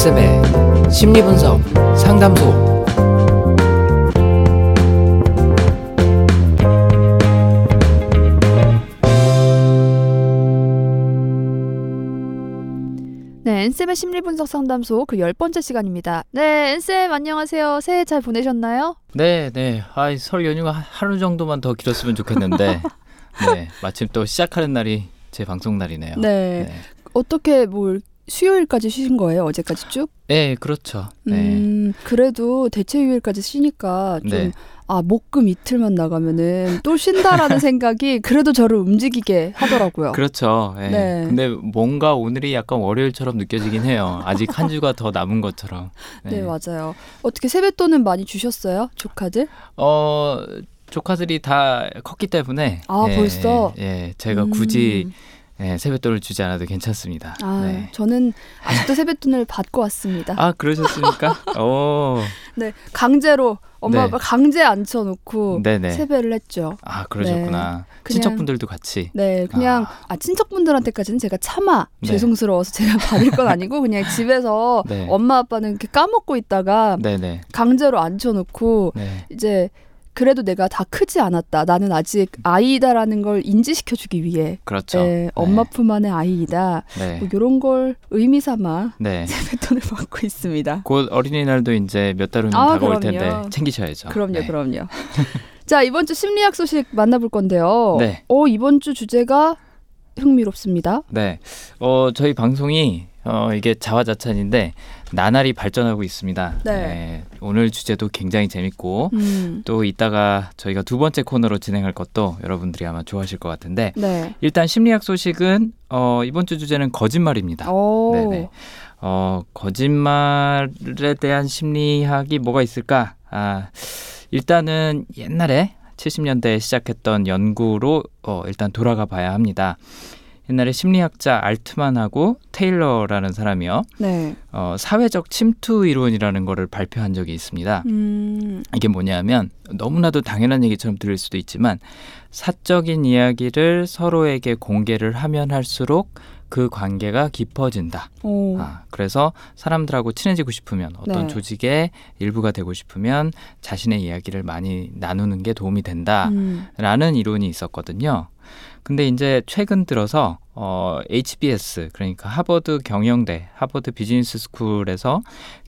엔쌤의 심리분석 상담소. 네, 엔쌤의 심리분석 상담소 그 열 번째 시간입니다. 네, 엔쌤 안녕하세요. 새해 잘 보내셨나요? 네, 네. 아, 설 연휴가 하- 하루 정도만 더 길었으면 좋겠는데. 네, 마침 또 시작하는 날이 제 방송 날이네요. 네. 네. 어떻게 뭘 수요일까지 쉬신 거예요? 어제까지 쭉? 네, 그렇죠. 네. 음, 그래도 대체 휴일까지 쉬니까 좀 네. 아, 목금 이틀만 나가면은 또 쉰다라는 생각이 그래도 저를 움직이게 하더라고요. 그렇죠. 네. 네. 근데 뭔가 오늘이 약간 월요일처럼 느껴지긴 해요. 아직 한 주가 더 남은 것처럼. 네, 맞아요. 어떻게 세뱃돈은 많이 주셨어요? 조카들? 어, 조카들이 다 컸기 때문에. 아, 예, 벌써? 예, 제가 굳이 음. 예, 세뱃돈을 주지 않아도 괜찮습니다. 아, 네. 저는 아직도 세뱃돈을 받고 왔습니다. 아, 그러셨습니까? 오. 네, 강제로 엄마 네. 아빠 강제 앉혀놓고 네네. 세배를 했죠. 아, 그러셨구나. 그냥- 친척분들도 같이. 네, 그냥 아. 아, 친척분들한테까지는 제가 차마 네. 죄송스러워서 제가 받을 건 아니고 그냥 집에서 네. 엄마 아빠는 이렇게 까먹고 있다가 네네. 강제로 앉혀놓고 네. 이제 그래도 내가 다 크지 않았다. 나는 아직 아이다라는 걸 인지시켜주기 위해 그렇죠. 네, 엄마 품 안의 아이이다. 네. 뭐 이런 걸 의미 삼아 네. 세뱃돈을 받고 있습니다. 곧 어린이날도 이제 몇 달 후면 아, 다가올 그럼요. 텐데 챙기셔야죠. 그럼요, 네. 그럼요. 자 이번 주 심리학 소식 만나볼 건데요. 네. 어 이번 주 주제가 흥미롭습니다. 네. 어, 저희 방송이 어, 이게 자화자찬인데 나날이 발전하고 있습니다. 네. 오늘 주제도 굉장히 재밌고 음, 또 이따가 저희가 두 번째 코너로 진행할 것도 여러분들이 아마 좋아하실 것 같은데 네. 일단 심리학 소식은 어, 이번 주 주제는 거짓말입니다. 오, 네네. 어, 거짓말에 대한 심리학이 뭐가 있을까? 아, 일단은 옛날에 70년대에 시작했던 연구로 어, 일단 돌아가 봐야 합니다. 옛날에 심리학자 알트만하고 테일러라는 사람이요. 네. 어, 사회적 침투 이론이라는 거를 발표한 적이 있습니다. 음, 이게 뭐냐면 너무나도 당연한 얘기처럼 들릴 수도 있지만 사적인 이야기를 서로에게 공개를 하면 할수록 그 관계가 깊어진다. 오, 아, 그래서 사람들하고 친해지고 싶으면 어떤 네. 조직의 일부가 되고 싶으면 자신의 이야기를 많이 나누는 게 도움이 된다라는 음, 이론이 있었거든요. 근데 이제 최근 들어서 어, HBS 그러니까 하버드 경영대 하버드 비즈니스 스쿨에서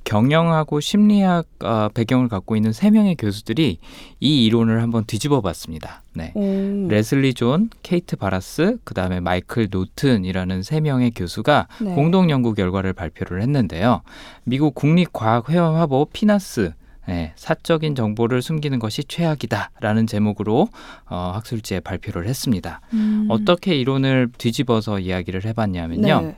경영하고 심리학 어, 배경을 갖고 있는 세 명의 교수들이 이 이론을 한번 뒤집어 봤습니다. 네. 오, 레슬리 존, 케이트 바라스, 그 다음에 마이클 노튼이라는 세 명의 교수가 네. 공동 연구 결과를 발표를 했는데요. 미국 국립과학회원화보 피나스 예, 사적인 정보를 숨기는 것이 최악이다라는 제목으로 어, 학술지에 발표를 했습니다. 음, 어떻게 이론을 뒤집어서 이야기를 해봤냐면요. 네.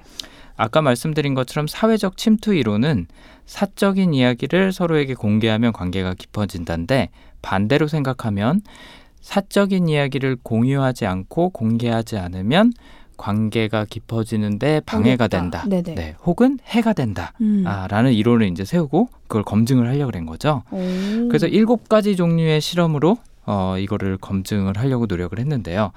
아까 말씀드린 것처럼 사회적 침투 이론은 사적인 이야기를 서로에게 공개하면 관계가 깊어진다는데 반대로 생각하면 사적인 이야기를 공유하지 않고 공개하지 않으면 관계가 깊어지는데 방해가. 된다. 네네. 네, 혹은 해가 된다. 음, 아, 라는 이론을 이제 세우고 그걸 검증을 하려고 한 거죠. 오, 그래서 일곱 가지 종류의 실험으로 어, 이거를 검증을 하려고 노력을 했는데요.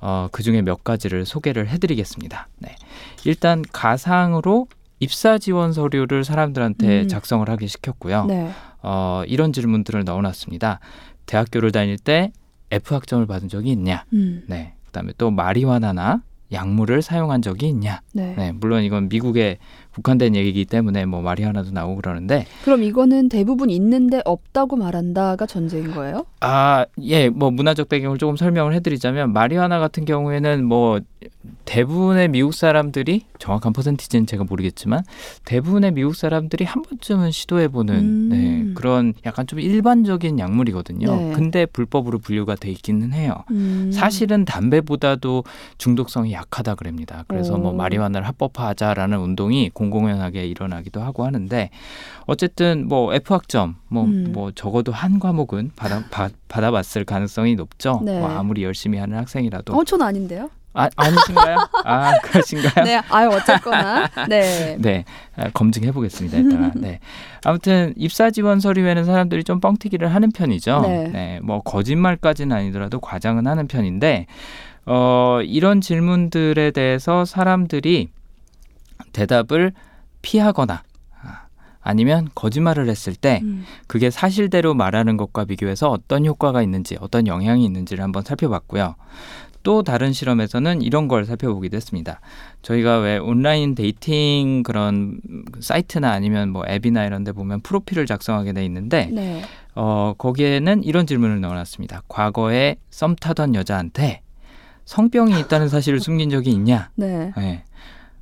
어, 그 중에 몇 가지를 소개를 해드리겠습니다. 네. 일단 가상으로 입사 지원 서류를 사람들한테 음. 작성을 하게 시켰고요. 네. 어, 이런 질문들을 넣어놨습니다. 대학교를 다닐 때 F 학점을 받은 적이 있냐? 음, 네. 그다음에 또 마리화나나 약물을 사용한 적이 있냐? 네. 네, 물론 이건 미국에 국한된 얘기이기 때문에 뭐 마리화나도 나오고 그러는데 그럼 이거는 대부분 있는데 없다고 말한다가 전제인 거예요? 아, 예, 뭐 문화적 배경을 조금 설명을 해 드리자면 마리화나 같은 경우에는 뭐 대부분의 미국 사람들이 정확한 퍼센티지는 제가 모르겠지만 대부분의 미국 사람들이 한 번쯤은 시도해 보는 음. 네, 그런 약간 좀 일반적인 약물이거든요. 네. 근데 불법으로 분류가 돼 있기는 해요. 음, 사실은 담배보다도 중독성이 약하다 그럽니다. 그래서 뭐 오. 마리화나를 합법화하자라는 운동이 공 공연하게 일어나기도 하고 하는데 어쨌든 뭐 F 학점 뭐뭐 음. 적어도 한 과목은 받아 받, 받아봤을 가능성이 높죠. 네. 뭐 아무리 열심히 하는 학생이라도 어, 전 아닌데요. 아 아니신가요? 아 그러신가요? 네, 아유 어쨌거나 네. 네, 아, 검증해 보겠습니다. 이따가. 네. 아무튼 입사 지원 서류에는 사람들이 좀 뻥튀기를 하는 편이죠. 네. 뭐 거짓말까지는 아니더라도 과장은 하는 편인데 어, 이런 질문들에 대해서 사람들이 대답을 피하거나 아, 아니면 거짓말을 했을 때 음. 그게 사실대로 말하는 것과 비교해서 어떤 효과가 있는지 어떤 영향이 있는지를 한번 살펴봤고요. 또 다른 실험에서는 이런 걸 살펴보기도 했습니다. 저희가 왜 온라인 dating 그런 사이트나 아니면 뭐 앱이나 이런 데 보면 프로필을 작성하게 돼 있는데 네. 어 거기에는 이런 질문을 넣어놨습니다. 과거에 썸 타던 여자한테 성병이 있다는 사실을 숨긴 적이 있냐? 네. 네.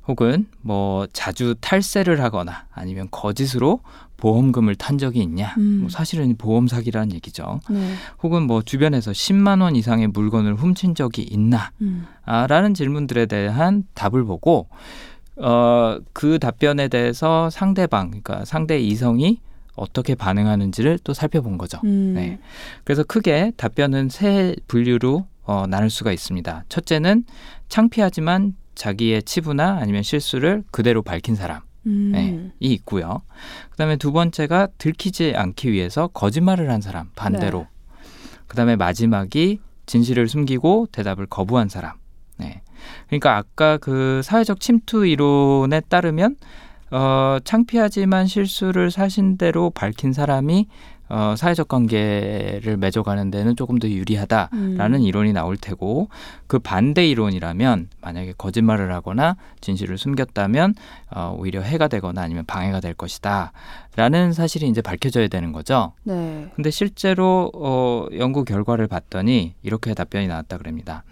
혹은 뭐 자주 탈세를 하거나 아니면 거짓으로 보험금을 탄 적이 있냐? 음. 뭐 사실은 보험 사기라는 얘기죠. 네. 혹은 뭐 주변에서 10만 원 이상의 물건을 훔친 적이 있나? 음. 아, 라는 질문들에 대한 답을 보고 어, 그 답변에 대해서 상대방, 그러니까 상대 이성이 어떻게 반응하는지를 또 살펴본 거죠. 음. 네. 그래서 크게 답변은 세 분류로 어, 나눌 수가 있습니다. 첫째는 창피하지만 자기의 치부나 아니면 실수를 그대로 밝힌 사람. 음. 네, 이 있고요. 그다음에 두 번째가 들키지 않기 위해서 거짓말을 한 사람 반대로. 네. 그다음에 마지막이 진실을 숨기고 대답을 거부한 사람. 네. 그러니까 아까 그 사회적 침투 이론에 따르면 어, 창피하지만 실수를 사실대로 밝힌 사람이 어, 사회적 관계를 맺어가는 데는 조금 더 유리하다라는 음. 이론이 나올 테고 그 반대 이론이라면 만약에 거짓말을 하거나 진실을 숨겼다면 어, 오히려 해가 되거나 아니면 방해가 될 것이다라는 사실이 이제 밝혀져야 되는 거죠. 네. 근데 실제로 어, 연구 결과를 봤더니 이렇게 답변이 나왔다 그럽니다.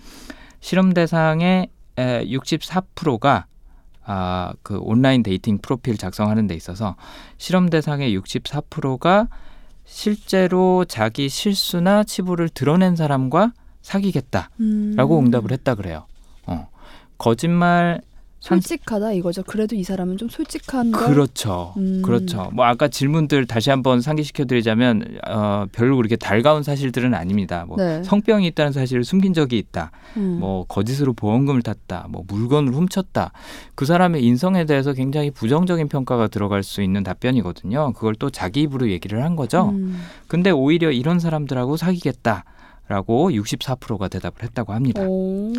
실험 대상의 64%가 아, 그 온라인 dating 프로필 작성하는 데 있어서 실험 대상의 64%가 실제로 자기 실수나 치부를 드러낸 사람과 사귀겠다라고 음. 응답을 했다 그래요. 어. 거짓말 한 솔직하다 이거죠. 그래도 이 사람은 좀 솔직한 걸. 그렇죠. 음. 그렇죠. 뭐 아까 질문들 다시 한번 상기시켜 드리자면 어, 별로 그렇게 달가운 사실들은 아닙니다. 뭐 네. 성병이 있다는 사실을 숨긴 적이 있다. 음. 뭐 거짓으로 보험금을 탔다. 뭐 물건을 훔쳤다. 그 사람의 인성에 대해서 굉장히 부정적인 평가가 들어갈 수 있는 답변이거든요. 그걸 또 자기 입으로 얘기를 한 거죠. 음. 근데 오히려 이런 사람들하고 사귀겠다. 라고 64%가 대답을 했다고 합니다. 오.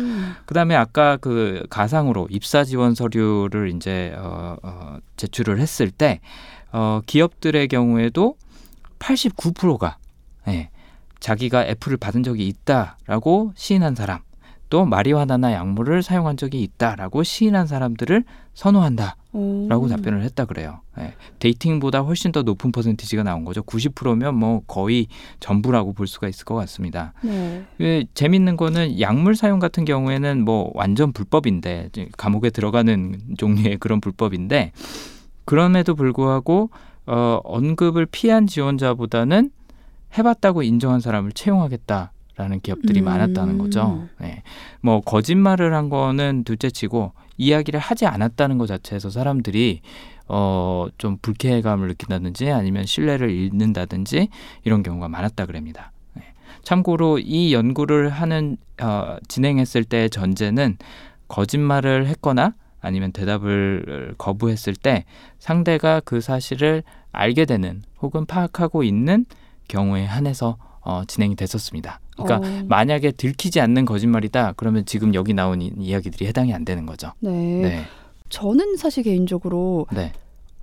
그다음에 아까 그 가상으로 입사 지원 서류를 이제 어, 어, 제출을 했을 때 어, 기업들의 경우에도 89%가 예, 자기가 애플을 받은 적이 있다라고 시인한 사람, 또 마리화나나 약물을 사용한 적이 있다라고 시인한 사람들을 선호한다. 오. 라고 답변을 했다 그래요. 예. 데이팅보다 훨씬 더 높은 퍼센티지가 나온 거죠. 90%면 뭐 거의 전부라고 볼 수가 있을 것 같습니다. 네. 예, 재밌는 거는 약물 사용 같은 경우에는 뭐 완전 불법인데 감옥에 들어가는 종류의 그런 불법인데 그럼에도 불구하고 어, 언급을 피한 지원자보다는 해봤다고 인정한 사람을 채용하겠다 라는 기업들이 음. 많았다는 거죠. 네. 뭐 거짓말을 한 거는 둘째치고 이야기를 하지 않았다는 것 자체에서 사람들이 어, 좀 불쾌감을 느낀다든지 아니면 신뢰를 잃는다든지 이런 경우가 많았다 그럽니다. 네. 참고로 이 연구를 하는 어, 진행했을 때의 전제는 거짓말을 했거나 아니면 대답을 거부했을 때 상대가 그 사실을 알게 되는 혹은 파악하고 있는 경우에 한해서 어, 진행이 됐었습니다. 그러니까 어. 만약에 들키지 않는 거짓말이다 그러면 지금 여기 나온 이, 이야기들이 해당이 안 되는 거죠. 네. 네, 저는 사실 개인적으로 네,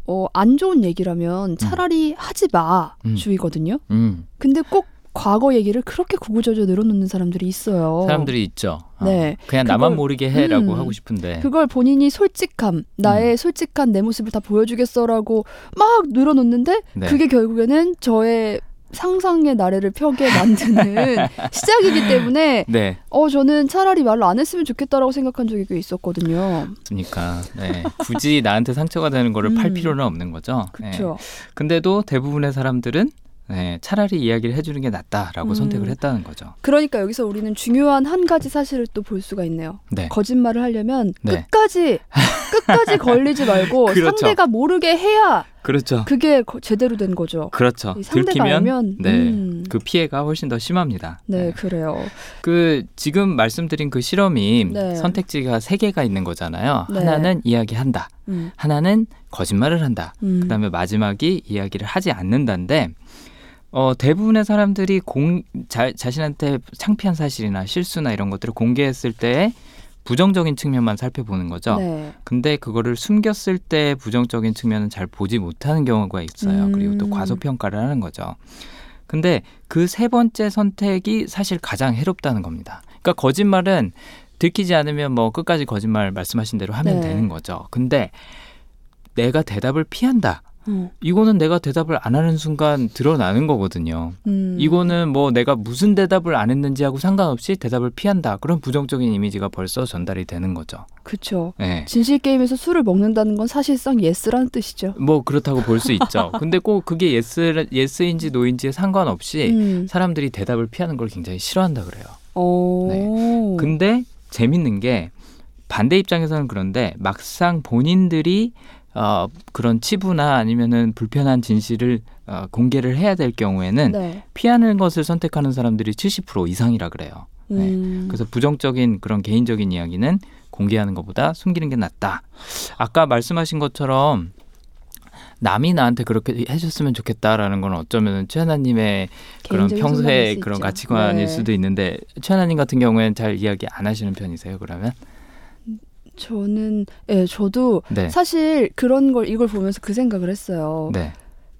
어, 안 좋은 얘기라면 차라리 하지 마 음. 주의거든요. 음, 근데 꼭 과거 얘기를 그렇게 구구절절 늘어놓는 사람들이 있어요. 사람들이 있죠. 어, 네. 그냥 나만 그걸- 모르게 해라고 음. 하고 싶은데. 그걸 본인이 솔직함, 나의 솔직한 내 모습을 다 보여주겠어라고 막 늘어놓는데 네. 그게 결국에는 저의 상상의 나래를 펴게 만드는 시작이기 때문에 네, 어 저는 차라리 말로 안 했으면 좋겠다라고 생각한 적이 꽤 있었거든요. 그러니까 네. 굳이 나한테 상처가 되는 거를 팔 음. 필요는 없는 거죠. 네. 그렇죠. 근데도 대부분의 사람들은 네, 차라리 이야기를 해주는 게 낫다라고 음. 선택을 했다는 거죠. 그러니까 여기서 우리는 중요한 한 가지 사실을 또 볼 수가 있네요. 네, 거짓말을 하려면 네. 끝까지 끝까지 걸리지 말고 그렇죠. 상대가 모르게 해야 그렇죠. 그게 거- 제대로 된 거죠. 그렇죠. 이 상대가 들키면 네, 음. 그 피해가 훨씬 더 심합니다. 네, 그래요. 그 지금 말씀드린 그 실험이 네. 선택지가 세 개가 있는 거잖아요. 네. 하나는 이야기한다. 음. 하나는 거짓말을 한다. 음. 그다음에 마지막이 이야기를 하지 않는다인데 어, 대부분의 사람들이 공, 자, 자신한테 창피한 사실이나 실수나 이런 것들을 공개했을 때 부정적인 측면만 살펴보는 거죠. 네. 근데 그거를 숨겼을 때 부정적인 측면은 잘 보지 못하는 경우가 있어요. 음. 그리고 또 과소평가를 하는 거죠. 근데 그 세 번째 선택이 사실 가장 해롭다는 겁니다. 그러니까 거짓말은 들키지 않으면 뭐 끝까지 거짓말 말씀하신 대로 하면 네. 되는 거죠. 근데 내가 대답을 피한다. 어. 이거는 내가 대답을 안 하는 순간 드러나는 거거든요. 음. 이거는 뭐 내가 무슨 대답을 안 했는지 하고 상관없이 대답을 피한다. 그런 부정적인 이미지가 벌써 전달이 되는 거죠. 그쵸. 네. 진실 게임에서 술을 먹는다는 건 사실상 yes라는 뜻이죠. 뭐 그렇다고 볼 수 있죠. 근데 꼭 그게 yes yes인지 no인지에 상관없이 음. 사람들이 대답을 피하는 걸 굉장히 싫어한다 그래요. 어. 네. 근데 재밌는 게 반대 입장에서는 그런데 막상 본인들이 어, 그런 치부나 아니면은 불편한 진실을 어, 공개를 해야 될 경우에는 네. 피하는 것을 선택하는 사람들이 70% 이상이라 그래요. 네. 음. 그래서 부정적인 그런 개인적인 이야기는 공개하는 것보다 숨기는 게 낫다. 아까 말씀하신 것처럼 남이 나한테 그렇게 해줬으면 좋겠다라는 건 어쩌면 최하나님의 그런 평소의 그런 있죠. 가치관일 네. 수도 있는데 최하나님 같은 경우에는 잘 이야기 안 하시는 편이세요? 그러면? 저는 예, 저도 네. 사실 그런 걸 이걸 보면서 그 생각을 했어요. 네.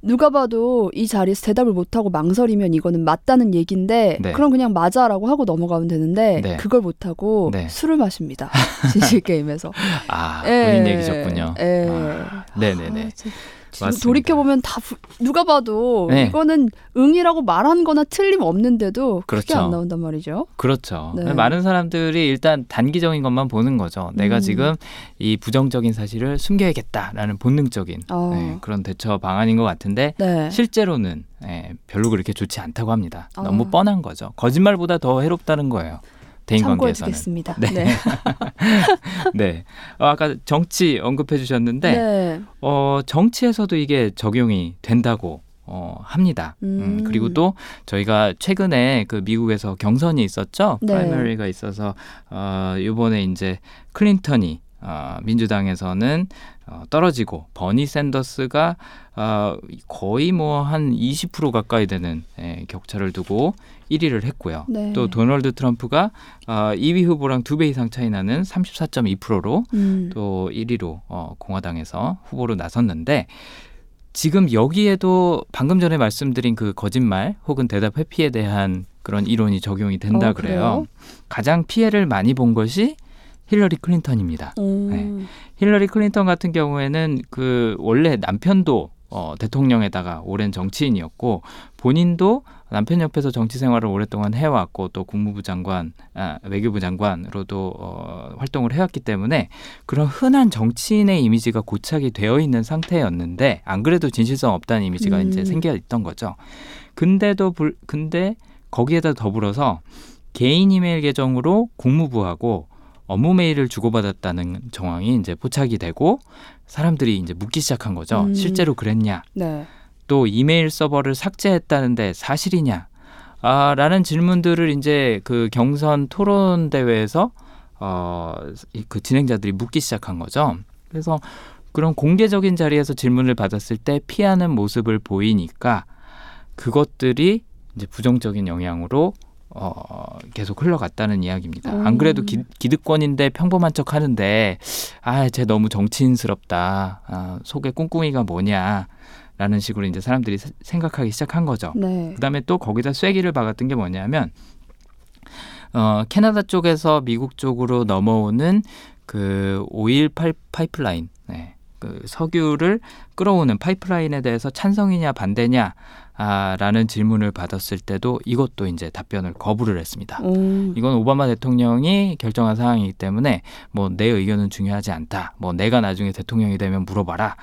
누가 봐도 이 자리에서 대답을 못하고 망설이면 이거는 맞다는 얘기인데 네. 그럼 그냥 맞아라고 하고 넘어가면 되는데 네. 그걸 못하고 네. 술을 마십니다. 진실 게임에서. 아, 예. 본인 얘기셨군요. 예. 아, 네네네. 아. 돌이켜 보면 다 부- 누가 봐도 네. 이거는 응이라고 말한 거나 틀림없는데도 그게 그렇죠. 안 나온단 말이죠. 그렇죠. 네. 많은 사람들이 일단 단기적인 것만 보는 거죠. 내가 음. 지금 이 부정적인 사실을 숨겨야겠다라는 본능적인 어. 네, 그런 대처 방안인 것 같은데 네. 실제로는 예, 별로 그렇게 좋지 않다고 합니다. 아. 너무 뻔한 거죠. 거짓말보다 더 해롭다는 거예요. 대인 관계에서는. 네. 네. 네. 어, 아까 정치 언급해 주셨는데 네. 어, 정치에서도 이게 적용이 된다고 어, 합니다. 음. 음. 그리고 또 저희가 최근에 그 미국에서 경선이 있었죠. 네. 프라이머리가 있어서 어, 이번에 이제 클린턴이 어, 민주당에서는 어, 떨어지고 버니 샌더스가 어, 거의 뭐 한 20% 가까이 되는 예, 격차를 두고 1위를 했고요. 네. 또 도널드 트럼프가 어, 2위 후보랑 두 배 이상 차이 나는 34.2%로 음. 또 1위로 어, 공화당에서 후보로 나섰는데 지금 여기에도 방금 전에 말씀드린 그 거짓말 혹은 대답 회피에 대한 그런 이론이 적용이 된다 어, 그래요. 그래요? 가장 피해를 많이 본 것이 힐러리 클린턴입니다. 음. 네. 힐러리 클린턴 같은 경우에는 그 원래 남편도 어, 대통령에다가 오랜 정치인이었고 본인도 남편 옆에서 정치 생활을 오랫동안 해왔고 또 국무부 장관, 아, 외교부 장관으로도 어, 활동을 해왔기 때문에 그런 흔한 정치인의 이미지가 고착이 되어 있는 상태였는데 안 그래도 진실성 없다는 이미지가 음. 이제 생겨 있던 거죠. 근데도 불, 근데 거기에다 더불어서 개인 이메일 계정으로 국무부하고 업무 메일을 주고받았다는 정황이 이제 포착이 되고 사람들이 이제 묻기 시작한 거죠. 음. 실제로 그랬냐? 네. 또 이메일 서버를 삭제했다는데 사실이냐? 아, 라는 질문들을 이제 그 경선 토론 대회에서 어, 이- 그 진행자들이 묻기 시작한 거죠. 그래서 그런 공개적인 자리에서 질문을 받았을 때 피하는 모습을 보이니까 그것들이 이제 부정적인 영향으로 어, 계속 흘러갔다는 이야기입니다. 안 그래도 기, 기득권인데 평범한 척 하는데, 아, 쟤 너무 정치인스럽다. 아, 속에 꿍꿍이가 뭐냐. 라는 식으로 이제 사람들이 세- 생각하기 시작한 거죠. 네. 그 다음에 또 거기다 쐐기를 박았던 게 뭐냐면 어, 캐나다 쪽에서 미국 쪽으로 넘어오는 그 오일 파이, 파이프라인, 네, 그 석유를 끌어오는 파이프라인에 대해서 찬성이냐 반대냐 아, 라는 질문을 받았을 때도 이것도 이제 답변을 거부를 했습니다. 음. 이건 오바마 대통령이 결정한 사항이기 때문에 뭐 내 의견은 중요하지 않다. 뭐 내가 나중에 대통령이 되면 물어봐라.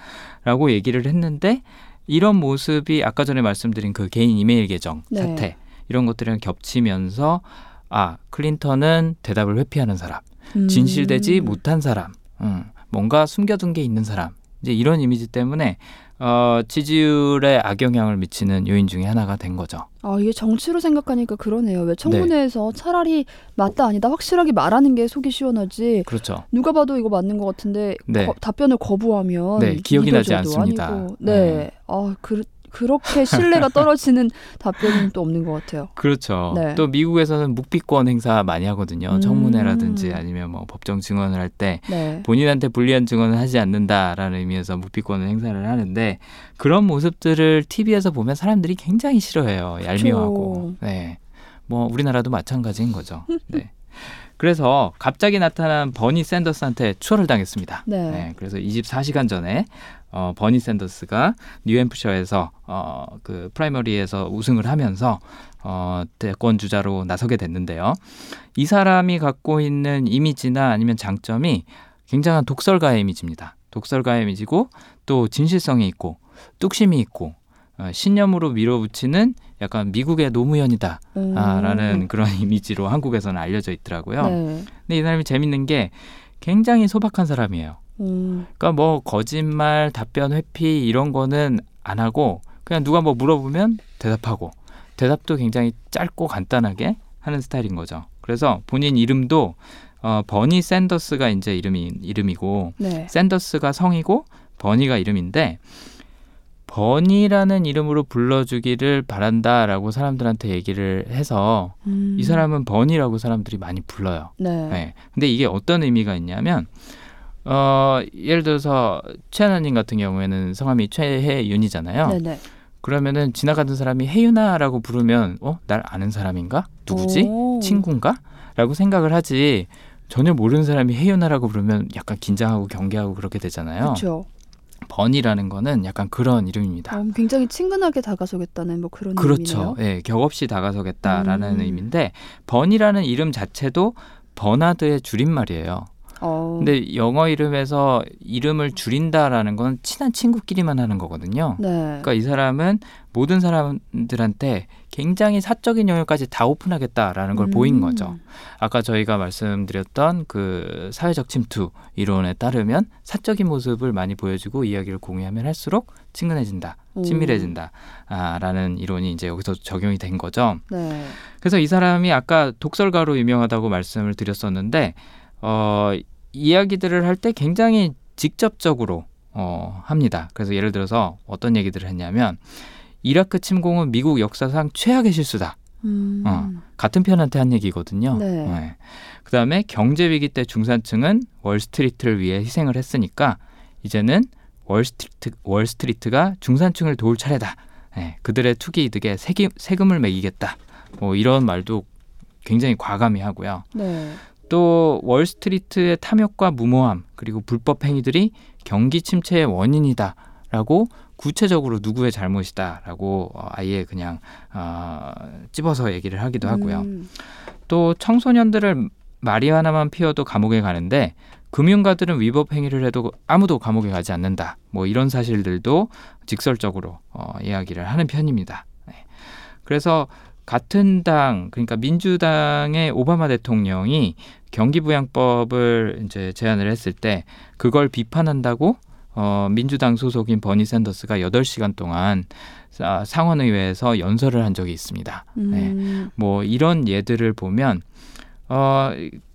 라고 얘기를 했는데 이런 모습이 아까 전에 말씀드린 그 개인 이메일 계정 네. 사태 이런 것들이랑 겹치면서 아 클린턴은 대답을 회피하는 사람 음. 진실되지 못한 사람 음, 뭔가 숨겨둔 게 있는 사람 이제 이런 이미지 때문에 어, 지지율에 악영향을 미치는 요인 중에 하나가 된 거죠. 아 이게 정치로 생각하니까 그러네요. 왜 청문회에서 차라리 맞다 아니다 확실하게 말하는 게 속이 시원하지. 그렇죠. 누가 봐도 이거 맞는 것 같은데 네. 거- 답변을 거부하면 네, 기억이 나지 않습니다. 아니고. 네. 네. 아 그, 그렇게 신뢰가 떨어지는 답변은 또 없는 것 같아요. 그렇죠. 네. 또 미국에서는 묵비권 행사 많이 하거든요. 음. 청문회라든지 아니면 뭐 법정 증언을 할때 네. 본인한테 불리한 증언을 하지 않는다라는 의미에서 묵비권을 행사를 하는데 그런 모습들을 TV에서 보면 사람들이 굉장히 싫어해요. 얄미워하고. 네. 뭐 우리나라도 마찬가지인 거죠. 네. 그래서 갑자기 나타난 버니 샌더스한테 추월을 당했습니다. 네. 그래서 24시간 전에 어, 버니 샌더스가 뉴햄프셔에서 어, 그 프라이머리에서 우승을 하면서 어, 대권 주자로 나서게 됐는데요. 이 사람이 갖고 있는 이미지나 아니면 장점이 굉장한 독설가의 이미지입니다. 독설가의 이미지고 또 진실성이 있고 뚝심이 있고 어, 신념으로 밀어붙이는 약간 미국의 노무현이다. 음. 아, 라는 그런 이미지로 한국에서는 알려져 있더라고요. 네. 근데 이 사람이 재밌는 게 굉장히 소박한 사람이에요. 음. 그러니까 뭐 거짓말, 답변 회피 이런 거는 안 하고 그냥 누가 뭐 물어보면 대답하고 대답도 굉장히 짧고 간단하게 하는 스타일인 거죠. 그래서 본인 이름도 어, 버니 샌더스가 이제 이름이 이름이고 네. 샌더스가 성이고 버니가 이름인데 버니라는 이름으로 불러주기를 바란다라고 사람들한테 얘기를 해서 음. 이 사람은 버니라고 사람들이 많이 불러요. 네. 네. 근데 이게 어떤 의미가 있냐면 어 예를 들어서 최하나님 같은 경우에는 성함이 최혜윤이잖아요. 네네. 그러면은 지나가던 사람이 혜윤아라고 부르면 어 날 아는 사람인가 누구지 오. 친구인가?라고 생각을 하지 전혀 모르는 사람이 혜윤아라고 부르면 약간 긴장하고 경계하고 그렇게 되잖아요. 그렇죠. 번이라는 거는 약간 그런 이름입니다. 어, 굉장히 친근하게 다가서겠다는 뭐 그런 그렇죠. 의미네요. 예, 격없이 다가서겠다라는 음. 의미인데 번이라는 이름 자체도 버나드의 줄임말이에요. 어. 근데 영어 이름에서 이름을 줄인다라는 건 친한 친구끼리만 하는 거거든요. 네. 그러니까 이 사람은 모든 사람들한테 굉장히 사적인 영역까지 다 오픈하겠다라는 걸 보인 음. 거죠. 아까 저희가 말씀드렸던 그 사회적 침투 이론에 따르면 사적인 모습을 많이 보여주고 이야기를 공유하면 할수록 친근해진다, 음. 친밀해진다. 아, 라는 이론이 이제 여기서 적용이 된 거죠. 네. 그래서 이 사람이 아까 독설가로 유명하다고 말씀을 드렸었는데 어, 이야기들을 할 때 굉장히 직접적으로 어, 합니다. 그래서 예를 들어서 어떤 얘기들을 했냐면 이라크 침공은 미국 역사상 최악의 실수다. 음. 어. 같은 편한테 한 얘기거든요. 네. 그다음에 경제 위기 때 중산층은 월스트리트를 위해 희생을 했으니까 이제는 월스트리트 월스트리트가 중산층을 도울 차례다. 예, 그들의 투기 이득에 세기, 세금을 매기겠다. 뭐 이런 말도 굉장히 과감히 하고요. 네. 또 월스트리트의 탐욕과 무모함 그리고 불법 행위들이 경기 침체의 원인이다라고 구체적으로 누구의 잘못이다라고 어, 아예 그냥 어, 찝어서 얘기를 하기도 하고요. 음. 또 청소년들을 마리아나만 피워도 감옥에 가는데 금융가들은 위법 행위를 해도 아무도 감옥에 가지 않는다. 뭐 이런 사실들도 직설적으로 어, 이야기를 하는 편입니다. 네. 그래서 같은 당 그러니까 민주당의 오바마 대통령이 경기부양법을 이제 제안을 했을 때 그걸 비판한다고 어, 민주당 소속인 버니 샌더스가 8시간 동안 아, 상원의회에서 연설을 한 적이 있습니다. 네. 음. 뭐 이런 예들을 보면 어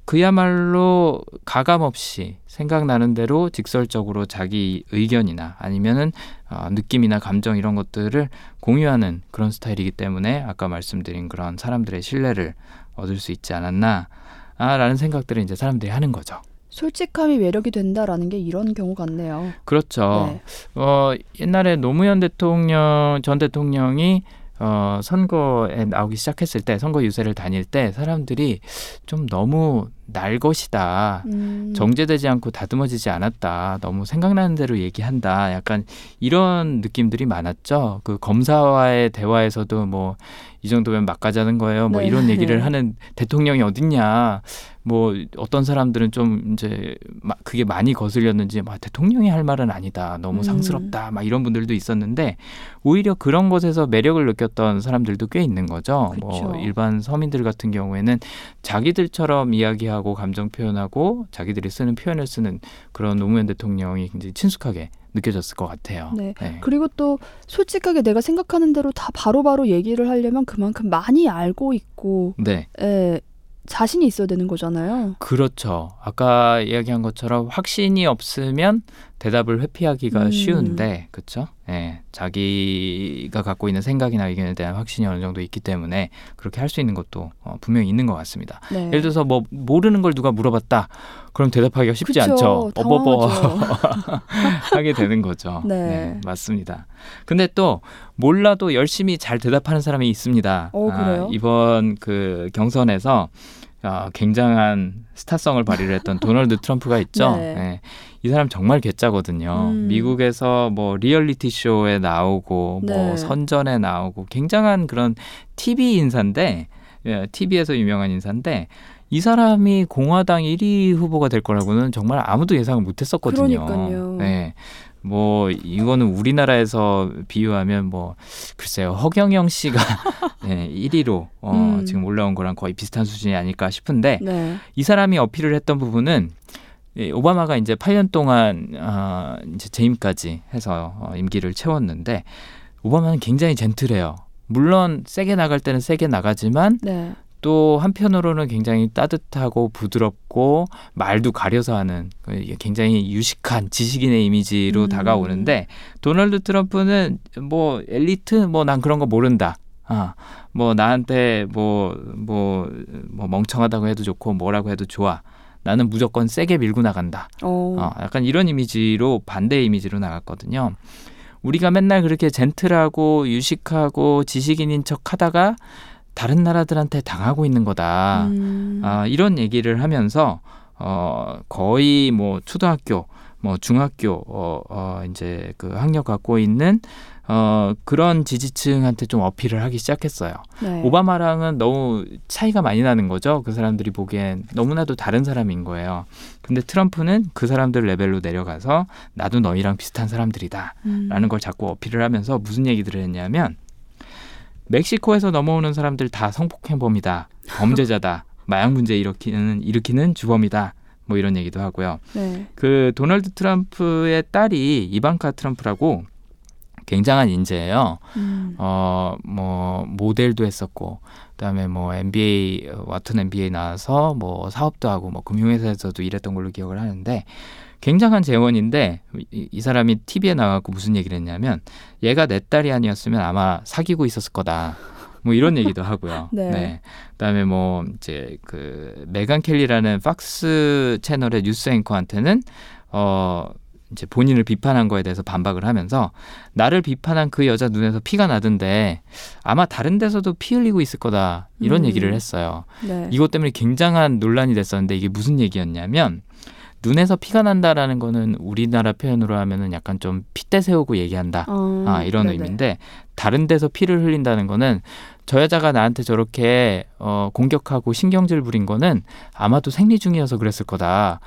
그야말로 가감 없이 생각나는 대로 직설적으로 자기 의견이나 아니면은 어, 느낌이나 감정 이런 것들을 공유하는 그런 스타일이기 때문에 아까 말씀드린 그런 사람들의 신뢰를 얻을 수 있지 않았나 아 라는 생각들을 이제 사람들이 하는 거죠. 솔직함이 매력이 된다라는 게 이런 경우 같네요. 그렇죠. 네. 어, 옛날에 노무현 대통령 전 대통령이 어, 선거에 나오기 시작했을 때 선거 유세를 다닐 때 사람들이 좀 너무 날 것이다. 음. 정제되지 않고 다듬어지지 않았다. 너무 생각나는 대로 얘기한다. 약간 이런 느낌들이 많았죠. 그 검사와의 대화에서도 뭐 이 정도면 막 가자는 거예요. 뭐 네. 이런 얘기를 하는 대통령이 어딨냐. 뭐 어떤 사람들은 좀 이제 막 그게 많이 거슬렸는지 막 대통령이 할 말은 아니다. 너무 음. 상스럽다. 막 이런 분들도 있었는데 오히려 그런 것에서 매력을 느꼈던 사람들도 꽤 있는 거죠. 뭐 그쵸. 일반 서민들 같은 경우에는 자기들처럼 이야기하고 감정 표현하고 자기들이 쓰는 표현을 쓰는 그런 노무현 대통령이 굉장히 친숙하게 느껴졌을 것 같아요. 네. 그리고 또 솔직하게 내가 생각하는 대로 다 바로 바로 얘기를 하려면 그만큼 많이 알고 있고 네. 에, 자신이 있어야 되는 거잖아요. 그렇죠. 아까 이야기한 것처럼 확신이 없으면 대답을 회피하기가 음. 쉬운데 그렇죠? 예, 자기가 갖고 있는 생각이나 의견에 대한 확신이 어느 정도 있기 때문에 그렇게 할 수 있는 것도 어, 분명히 있는 것 같습니다. 네. 예를 들어서 뭐 모르는 걸 누가 물어봤다. 그럼 대답하기가 쉽지 그쵸, 않죠. 어버버 당황하죠. 하게 되는 거죠. 네. 맞습니다. 근데 또 몰라도 열심히 잘 대답하는 사람이 있습니다. 어, 그래요? 이번 그 경선에서 아, 굉장한 스타성을 발휘를 했던 도널드 트럼프가 있죠. 네. 예. 이 사람 정말 개짜거든요. 음. 미국에서 뭐 리얼리티 쇼에 나오고 뭐 네. 선전에 나오고 굉장한 그런 TV 인사인데 예, TV에서 유명한 인사인데 이 사람이 공화당 1위 후보가 될 거라고는 정말 아무도 예상을 못 했었거든요. 그러니까요. 네. 뭐 이거는 우리나라에서 비유하면 뭐 글쎄요 허경영 씨가 네, 1위로 어, 음. 지금 올라온 거랑 거의 비슷한 수준이 아닐까 싶은데 네. 이 사람이 어필을 했던 부분은 이 오바마가 이제 8년 동안 어, 이제 재임까지 해서 어, 임기를 채웠는데 오바마는 굉장히 젠틀해요. 물론 세게 나갈 때는 세게 나가지만 네. 또 한편으로는 굉장히 따뜻하고 부드럽고 말도 가려서 하는 그 굉장히 유식한 지식인의 이미지로 음. 다가오는데 도널드 트럼프는 뭐 엘리트 뭐 난 그런 거 모른다. 아, 뭐 나한테 뭐뭐뭐 멍청하다고 해도 좋고 뭐라고 해도 좋아. 나는 무조건 세게 밀고 나간다. 어. 어, 약간 이런 이미지로 반대 이미지로 나갔거든요. 우리가 맨날 그렇게 젠틀하고 유식하고 지식인인 척 하다가 다른 나라들한테 당하고 있는 거다. 음. 아, 이런 얘기를 하면서 어, 거의 뭐 초등학교, 뭐 중학교 어, 어 이제 그 학력 갖고 있는 어 그런 지지층한테 좀 어필을 하기 시작했어요. 네. 오바마랑은 너무 차이가 많이 나는 거죠. 그 사람들이 보기엔 너무나도 다른 사람인 거예요. 근데 트럼프는 그 사람들 레벨로 내려가서 나도 너희랑 비슷한 사람들이다. 음. 라는 걸 자꾸 어필을 하면서 무슨 얘기들을 했냐면 멕시코에서 넘어오는 사람들 다 성폭행범이다. 범죄자다. 마약 문제 일으키는 일으키는 주범이다. 뭐 이런 얘기도 하고요. 네. 그 도널드 트럼프의 딸이 이방카 트럼프라고 굉장한 인재예요. 음. 어, 뭐 모델도 했었고 그다음에 뭐 MBA 와튼 MBA 나와서 뭐 사업도 하고 뭐 금융회사에서도 일했던 걸로 기억을 하는데 굉장한 재원인데 이, 이 사람이 TV에 나와갖고 무슨 얘기를 했냐면 얘가 내 딸이 아니었으면 아마 사귀고 있었을 거다. 뭐 이런 얘기도 하고요. 네. 그다음에 뭐 이제 그 메간 켈리라는 팍스 채널의 뉴스 앵커한테는 어 이제 본인을 비판한 거에 대해서 반박을 하면서 나를 비판한 그 여자 눈에서 피가 나던데 아마 다른 데서도 피 흘리고 있을 거다 이런 음. 얘기를 했어요. 네. 이것 때문에 굉장한 논란이 됐었는데 이게 무슨 얘기였냐면 눈에서 피가 난다라는 거는 우리나라 표현으로 하면은 약간 좀 핏대 세우고 얘기한다. 어, 아, 이런 네네. 의미인데 다른 데서 피를 흘린다는 거는 저 여자가 나한테 저렇게 어, 공격하고 신경질 부린 거는 아마도 생리 중이어서 그랬을 거다라는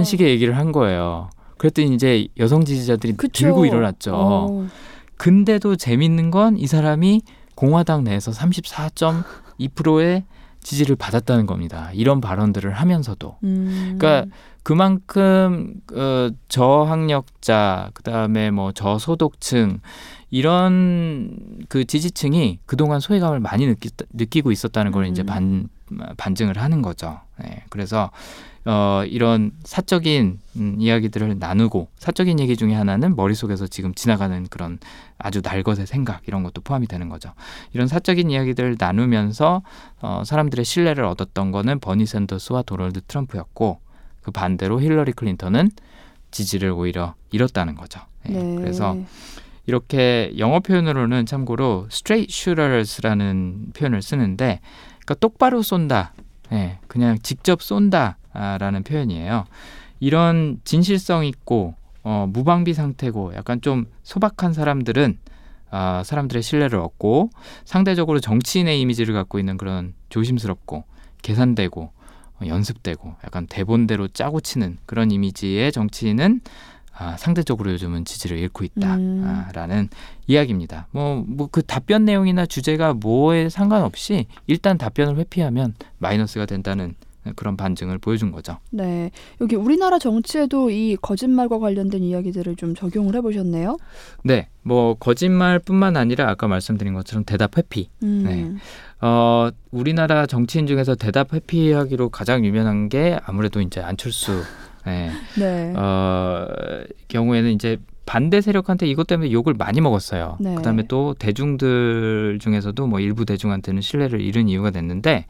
어. 식의 얘기를 한 거예요. 그랬더니 이제 여성 지지자들이 그쵸. 들고 일어났죠. 어. 근데도 재밌는 건 이 사람이 공화당 내에서 34.2%의 지지를 받았다는 겁니다. 이런 발언들을 하면서도. 음. 그러니까 그만큼 어, 저학력자 그다음에 뭐 저소득층 이런 그 지지층이 그동안 소외감을 많이 느끼, 느끼고 있었다는 걸 이제 음. 반 반증을 하는 거죠. 네, 그래서 어, 이런 사적인 음, 이야기들을 나누고 사적인 얘기 중에 하나는 머릿속에서 지금 지나가는 그런 아주 날것의 생각 이런 것도 포함이 되는 거죠. 이런 사적인 이야기들을 나누면서 어, 사람들의 신뢰를 얻었던 거는 버니 샌더스와 도널드 트럼프였고 그 반대로 힐러리 클린턴은 지지를 오히려 잃었다는 거죠. 예, 네. 그래서 이렇게 영어 표현으로는 참고로 straight shooters라는 표현을 쓰는데 그러니까 똑바로 쏜다. 예, 그냥 직접 쏜다 라는 표현이에요. 이런 진실성 있고 어, 무방비 상태고 약간 좀 소박한 사람들은 아, 사람들의 신뢰를 얻고 상대적으로 정치인의 이미지를 갖고 있는 그런 조심스럽고 계산되고 어, 연습되고 약간 대본대로 짜고 치는 그런 이미지의 정치인은 아, 상대적으로 요즘은 지지를 잃고 음. 있다라는 이야기입니다. 뭐 뭐 그 답변 내용이나 주제가 뭐에 상관없이 일단 답변을 회피하면 마이너스가 된다는 그런 반증을 보여준 거죠. 네. 여기 우리나라 정치에도 이 거짓말과 관련된 이야기들을 좀 적용을 해보셨네요. 네, 뭐 거짓말뿐만 아니라 아까 말씀드린 것처럼 대답 회피. 음. 네. 어, 우리나라 정치인 중에서 대답 회피하기로 가장 유명한 게 아무래도 이제 안철수 네. 네. 어, 경우에는 이제 반대 세력한테 이것 때문에 욕을 많이 먹었어요. 네. 그다음에 또 대중들 중에서도 뭐 일부 대중한테는 신뢰를 잃은 이유가 됐는데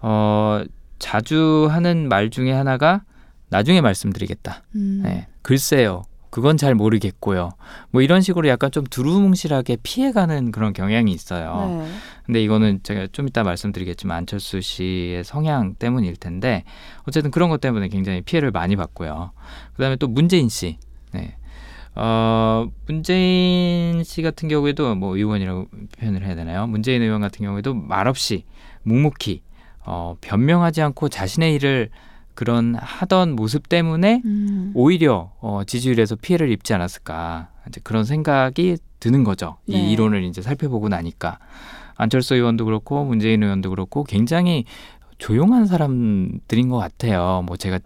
어, 자주 하는 말 중에 하나가 나중에 말씀드리겠다. 음. 네. 글쎄요. 그건 잘 모르겠고요. 뭐 이런 식으로 약간 좀 두루뭉실하게 피해가는 그런 경향이 있어요. 네. 근데 이거는 제가 좀 이따 말씀드리겠지만 안철수 씨의 성향 때문일 텐데 어쨌든 그런 것 때문에 굉장히 피해를 많이 받고요. 그다음에 또 문재인 씨. 네. 어, 문재인 씨 같은 경우에도 뭐 의원이라고 표현을 해야 되나요? 문재인 의원 같은 경우에도 말없이 묵묵히 어, 변명하지 않고 자신의 일을 그런 하던 모습 때문에 음. 오히려 어, 지지율에서 피해를 입지 않았을까 이제 그런 생각이 드는 거죠. 네. 이 이론을 이제 살펴보고 나니까 안철수 의원도 그렇고 문재인 의원도 그렇고 굉장히 조용한 사람들인 것 같아요. 뭐 제가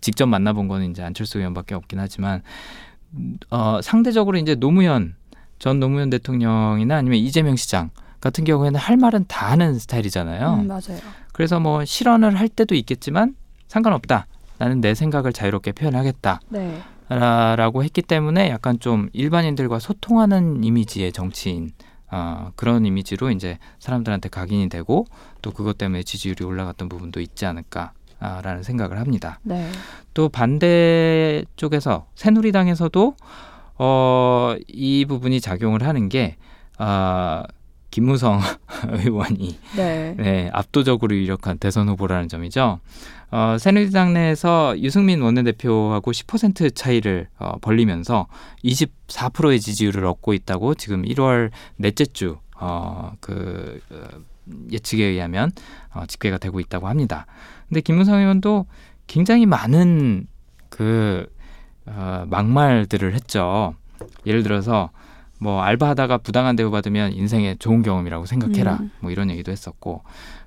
직접 만나본 거는 이제 안철수 의원밖에 없긴 하지만 어, 상대적으로 이제 노무현 전 노무현 대통령이나 아니면 이재명 시장 같은 경우에는 할 말은 다 하는 스타일이잖아요. 음, 맞아요. 그래서 뭐 실언을 할 때도 있겠지만 상관없다. 나는 내 생각을 자유롭게 표현하겠다. 네. 라고 했기 때문에 약간 좀 일반인들과 소통하는 이미지의 정치인 어, 그런 이미지로 이제 사람들한테 각인이 되고 또 그것 때문에 지지율이 올라갔던 부분도 있지 않을까라는 생각을 합니다. 네. 또 반대 쪽에서 새누리당에서도 어, 이 부분이 작용을 하는 게 어, 김무성 의원이 네. 네, 압도적으로 유력한 대선 후보라는 점이죠. 어, 새누리당 내에서 유승민 원내대표하고 10% 차이를 어, 벌리면서 24%의 지지율을 얻고 있다고 지금 1월 넷째 주 어, 그 어, 예측에 의하면 어, 집계가 되고 있다고 합니다. 근데 김무성 의원도 굉장히 많은 그 어, 막말들을 했죠. 예를 들어서 뭐 알바하다가 부당한 대우 받으면 인생의 좋은 경험이라고 생각해라. 음. 뭐 이런 얘기도 했었고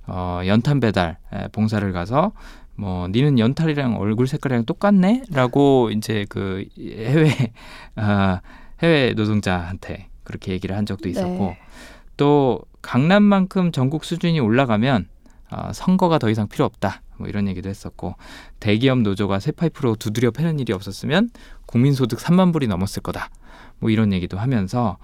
어, 연탄 배달 에, 봉사를 가서 뭐 니는 연탄이랑 얼굴 색깔이랑 똑같네라고 이제 그 해외 아, 해외 노동자한테 그렇게 얘기를 한 적도 있었고 네. 또 강남만큼 전국 수준이 올라가면 어, 선거가 더 이상 필요 없다. 뭐 이런 얘기도 했었고 대기업 노조가 쇠파이프로 두드려 패는 일이 없었으면 국민소득 3만 불이 넘었을 거다. 뭐 이런 얘기도 하면서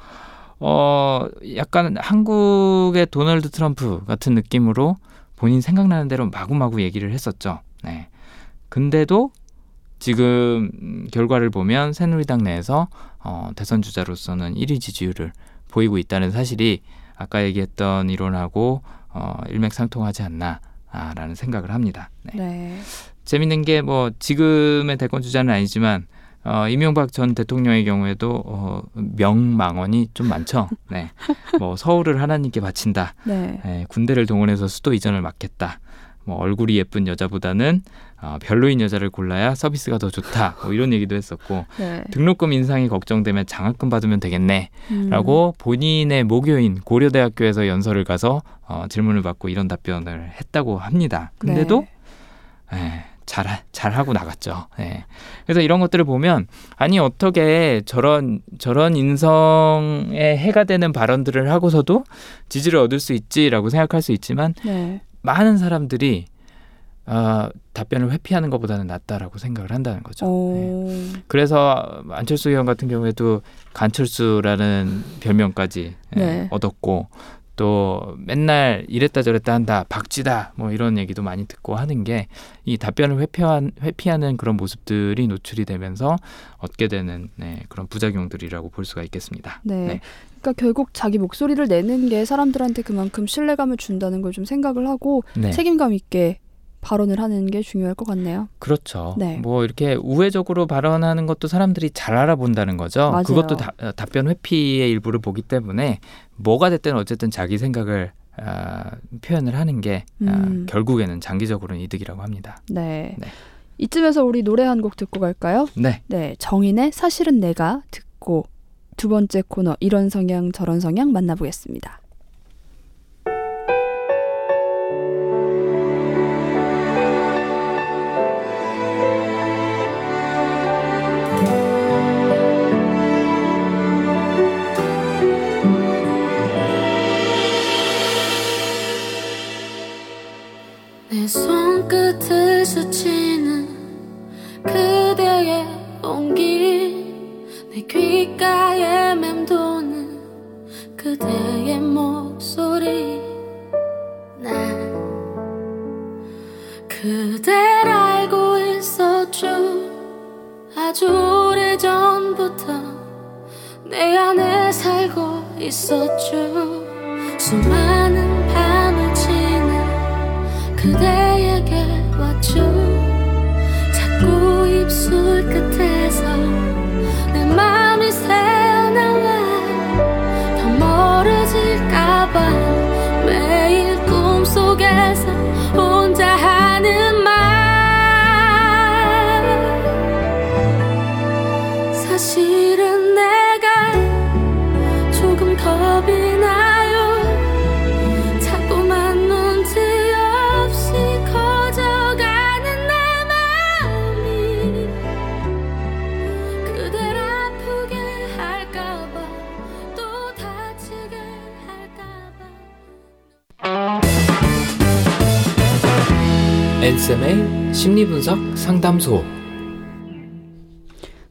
어 약간 한국의 도널드 트럼프 같은 느낌으로 본인 생각나는 대로 마구마구 얘기를 했었죠. 네. 근데도 지금 음, 결과를 보면 새누리당 내에서 어, 대선 주자로서는 1위 지지율을 보이고 있다는 사실이 아까 얘기했던 이론하고 어, 일맥상통하지 않나라는 생각을 합니다. 네. 네. 재밌는 게 뭐 지금의 대권 주자는 아니지만 어, 이명박 전 대통령의 경우에도 어, 명망언이 좀 많죠. 네, 뭐 서울을 하나님께 바친다. 네. 네, 군대를 동원해서 수도 이전을 막겠다. 뭐 얼굴이 예쁜 여자보다는 어, 별로인 여자를 골라야 서비스가 더 좋다. 뭐 이런 얘기도 했었고 네. 등록금 인상이 걱정되면 장학금 받으면 되겠네.라고 음. 본인의 모교인 고려대학교에서 연설을 가서 어, 질문을 받고 이런 답변을 했다고 합니다. 근데도 네. 에, 잘, 잘하고 나갔죠. 예. 그래서 이런 것들을 보면, 아니, 어떻게 저런, 저런 인성에 해가 되는 발언들을 하고서도 지지를 얻을 수 있지라고 생각할 수 있지만, 네. 많은 사람들이, 어, 답변을 회피하는 것보다는 낫다라고 생각을 한다는 거죠. 예. 오. 그래서 안철수 의원 같은 경우에도 간철수라는 별명까지 예, 네. 얻었고 또 맨날 이랬다 저랬다 한다 박쥐다 뭐 이런 얘기도 많이 듣고 하는 게 이 답변을 회피한, 회피하는 그런 모습들이 노출이 되면서 얻게 되는 네, 그런 부작용들이라고 볼 수가 있겠습니다. 네. 네. 그러니까 결국 자기 목소리를 내는 게 사람들한테 그만큼 신뢰감을 준다는 걸 좀 생각을 하고 네. 책임감 있게 발언을 하는 게 중요할 것 같네요. 그렇죠. 네. 뭐 이렇게 우회적으로 발언하는 것도 사람들이 잘 알아본다는 거죠. 맞아요. 그것도 다- 어, 답변 회피의 일부를 보기 때문에 뭐가 됐든 어쨌든 자기 생각을 아, 표현을 하는 게 아, 음. 결국에는 장기적으로는 이득이라고 합니다. 네. 네. 이쯤에서 우리 노래 한 곡 듣고 갈까요? 네. 네. 정인의 사실은 내가 듣고 두 번째 코너 이런 성향 저런 성향 만나보겠습니다. 심리분석 상담소.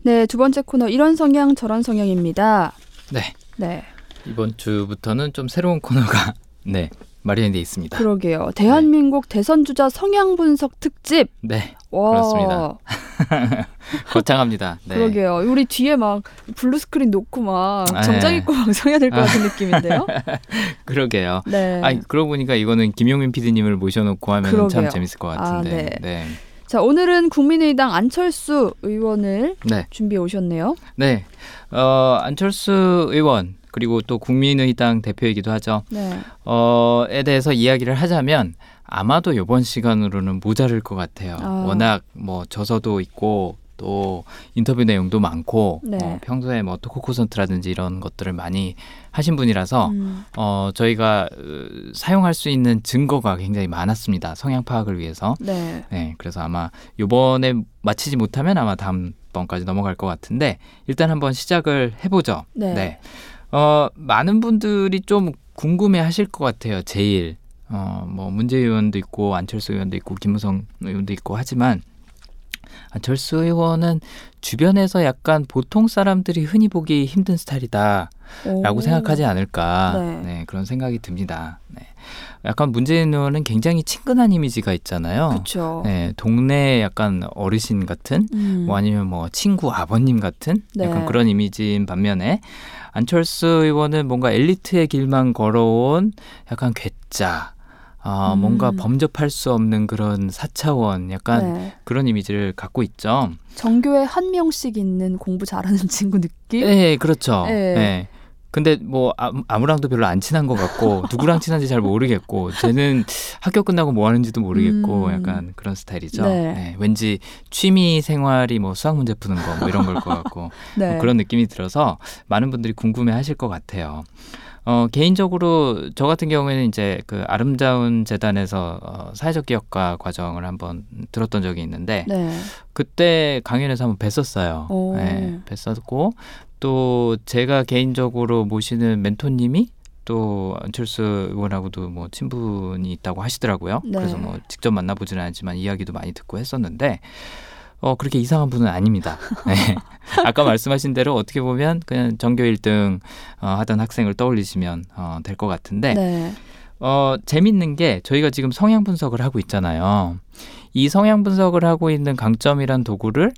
네, 두 번째 코너 이런 성향 저런 성향입니다. 네. 네, 이번 주부터는 좀 새로운 코너가 네 마련돼 있습니다. 그러게요. 대한민국 대선 주자 성향 분석 특집. 네 와, 그렇습니다. 거창합니다. 네. 그러게요. 우리 뒤에 막 blue screen 놓고 막 아, 정장 네. 입고 방송해야 될 것 같은 느낌인데요. 그러게요. 네. 아니 그러고 보니까 이거는 김용민 PD님을 모셔놓고 하면 참. 재밌을 것 아, 같은데. 네. 네. 자, 오늘은 국민의당 안철수 의원을 네. 준비해 오셨네요. 네. 어, 안철수 의원 그리고 또 국민의당 대표이기도 하죠. 네. 어에 대해서 이야기를 하자면 아마도 이번 시간으로는 모자랄 것 같아요. 아. 워낙 뭐 저서도 있고 또 인터뷰 내용도 많고 네. 어, 평소에 뭐 토크 콘서트라든지 이런 것들을 많이 하신 분이라서 음, 어 저희가 으, 사용할 수 있는 증거가 굉장히 많았습니다. 성향 파악을 위해서. 네. 네, 그래서 아마 요번에 마치지 못하면 아마 다음 번까지 넘어갈 것 같은데 일단 한번 시작을 해보죠. 네. 어, 많은 분들이 좀 궁금해 하실 것 같아요. 제일. 어, 뭐, 문재 의원도 있고, 안철수 의원도 있고, 김무성 의원도 있고 하지만, 안철수 의원은 주변에서 약간 보통 사람들이 흔히 보기 힘든 스타일이다. 라고 오. 생각하지 않을까. 네. 네. 그런 생각이 듭니다. 네. 약간 문재인 의원은 굉장히 친근한 이미지가 있잖아요. 그렇죠. 네, 동네 약간 어르신 같은 음. 뭐 아니면 뭐 친구 아버님 같은 네. 약간 그런 이미지인 반면에 안철수 의원은 뭔가 엘리트의 길만 걸어온 약간 괴짜 어, 음. 뭔가 범접할 수 없는 그런 사차원 약간 네. 그런 이미지를 갖고 있죠. 정교에 한 명씩 있는 공부 잘하는 친구 느낌? 네, 그렇죠. 네. 네. 근데 뭐 아무- 아무랑도 별로 안 친한 것 같고 누구랑 친한지 잘 모르겠고 쟤는 학교 끝나고 뭐 하는지도 모르겠고 음. 약간 그런 스타일이죠. 네. 네, 왠지 취미 생활이 뭐 수학 문제 푸는 거 뭐 이런 걸 것 같고 네. 뭐 그런 느낌이 들어서 많은 분들이 궁금해하실 것 같아요. 어, 개인적으로 저 같은 경우에는 이제 그 아름다운 재단에서 어, 사회적 기업가 과정을 한번 들었던 적이 있는데 네. 그때 강연에서 한번 뵀었어요. 오. 네, 뵀었고 또 제가 개인적으로 모시는 멘토님이 또 안철수 의원하고도 뭐 친분이 있다고 하시더라고요. 네. 그래서 뭐 직접 만나보지는 않았지만 이야기도 많이 듣고 했었는데 어 그렇게 이상한 분은 아닙니다. 네. 아까 말씀하신 대로 어떻게 보면 그냥 전교 1등 어, 하던 학생을 떠올리시면 어, 될 것 같은데 네. 어, 재밌는 게 저희가 지금 성향 분석을 하고 있잖아요. 이 성향 분석을 하고 있는 강점이란 도구를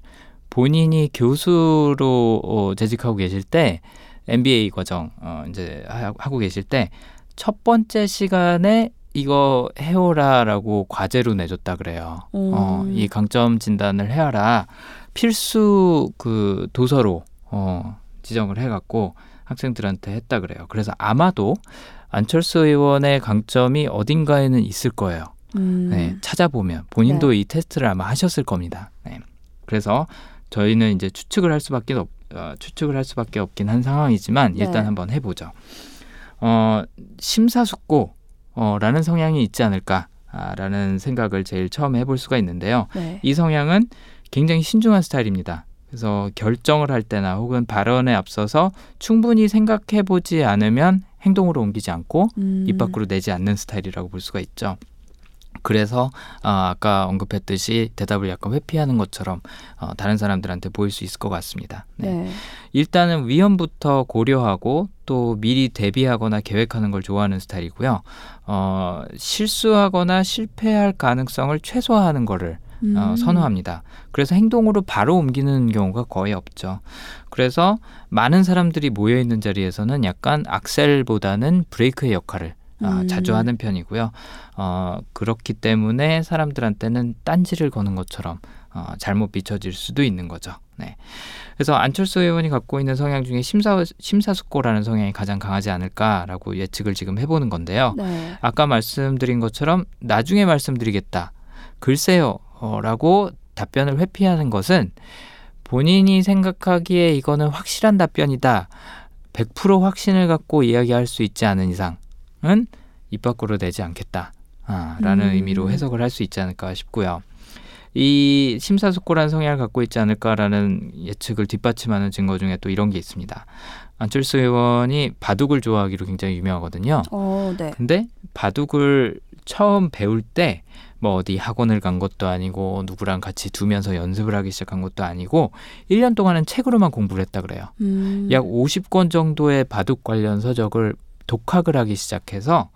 본인이 교수로 어, 재직하고 계실 때 MBA 과정 어, 이제 하- 하고 계실 때 첫 번째 시간에 이거 해오라라고 과제로 내줬다 그래요. 어, 음. 이 강점 진단을 해와라 필수 그 도서로 어, 지정을 해갖고 학생들한테 했다 그래요. 그래서 아마도 안철수 의원의 강점이 어딘가에는 있을 거예요. 음. 네, 찾아보면 본인도 이 테스트를 아마 하셨을 겁니다. 네. 그래서 저희는 이제 추측을 할 수밖에 없, 어, 추측을 할 수밖에 없긴 한 상황이지만 네. 일단 한번 해보죠. 어, 심사숙고 라는 성향이 있지 않을까라는 생각을 제일 처음에 해볼 수가 있는데요. 네. 이 성향은 굉장히 신중한 스타일입니다. 그래서 결정을 할 때나 혹은 발언에 앞서서 충분히 생각해 보지 않으면 행동으로 옮기지 않고 음. 입 밖으로 내지 않는 스타일이라고 볼 수가 있죠. 그래서 어, 아까 언급했듯이 대답을 약간 회피하는 것처럼 어, 다른 사람들한테 보일 수 있을 것 같습니다. 네. 네. 일단은 위험부터 고려하고 또 미리 대비하거나 계획하는 걸 좋아하는 스타일이고요. 어, 실수하거나 실패할 가능성을 최소화하는 거를 어, 음. 선호합니다. 그래서 행동으로 바로 옮기는 경우가 거의 없죠. 그래서 많은 사람들이 모여 있는 자리에서는 약간 악셀보다는 브레이크의 역할을 아, 음. 자주 하는 편이고요. 어, 그렇기 때문에 사람들한테는 딴지를 거는 것처럼 어, 잘못 비춰질 수도 있는 거죠. 네. 그래서 안철수 의원이 갖고 있는 성향 중에 심사, 심사숙고라는 성향이 가장 강하지 않을까라고 예측을 지금 해보는 건데요. 네. 아까 말씀드린 것처럼 나중에 말씀드리겠다. 글쎄요. 어, 라고 답변을 회피하는 것은 본인이 생각하기에 이거는 확실한 답변이다. 100% 확신을 갖고 이야기할 수 있지 않은 이상 은 입 밖으로 내지 않겠다. 아, 라는 음. 의미로 해석을 할 수 있지 않을까 싶고요. 이 심사숙고라는 성향을 갖고 있지 않을까라는 예측을 뒷받침하는 증거 중에 또 이런 게 있습니다. 안철수 의원이 바둑을 좋아하기로 굉장히 유명하거든요. 어, 네. 근데 바둑을 처음 배울 때 뭐 어디 학원을 간 것도 아니고 누구랑 같이 두면서 연습을 하기 시작한 것도 아니고 1년 동안은 책으로만 공부를 했다 그래요. 음. 약 50권 정도의 바둑 관련 서적을 독학을 하기 시작해서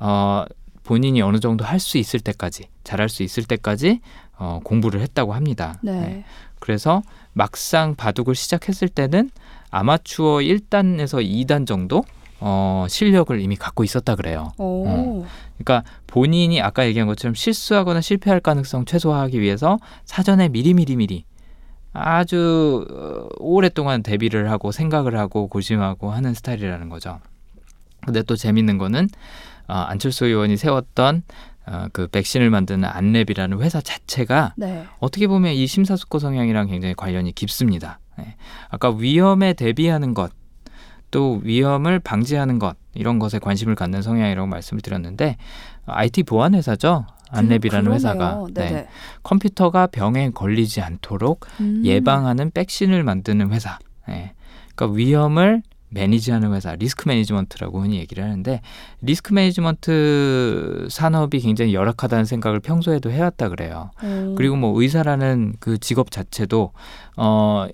어 본인이 어느 정도 할 수 있을 때까지 잘할 수 있을 때까지 어 공부를 했다고 합니다. 네. 그래서 막상 바둑을 시작했을 때는 아마추어 1단에서 2단 정도 어 실력을 이미 갖고 있었다 그래요. 오. 그러니까 본인이 아까 얘기한 것처럼 실수하거나 실패할 가능성 최소화하기 위해서 사전에 미리미리 미리 아주 어, 오랫동안 대비를 하고 생각을 하고 고심하고 하는 스타일이라는 거죠. 근데 또 재밌는 거는 어, 안철수 의원이 세웠던 어, 그 백신을 만드는 안랩이라는 회사 자체가 네. 어떻게 보면 이 심사숙고 성향이랑 굉장히 관련이 깊습니다. 예. 아까 위험에 대비하는 것, 또 위험을 방지하는 것 이런 것에 관심을 갖는 성향이라고 말씀을 드렸는데 어, IT 보안 회사죠. 안랩이라는 그, 회사가 네. 네. 네. 컴퓨터가 병에 걸리지 않도록 음. 예방하는 백신을 만드는 회사. 예. 그러니까 위험을 manage하는 회사, risk management라고 흔히 얘기를 하는데 risk management 산업이 굉장히 열악하다는 생각을 평소에도 해왔다 그래요. 오. 그리고 뭐 의사라는 그 직업 자체도 어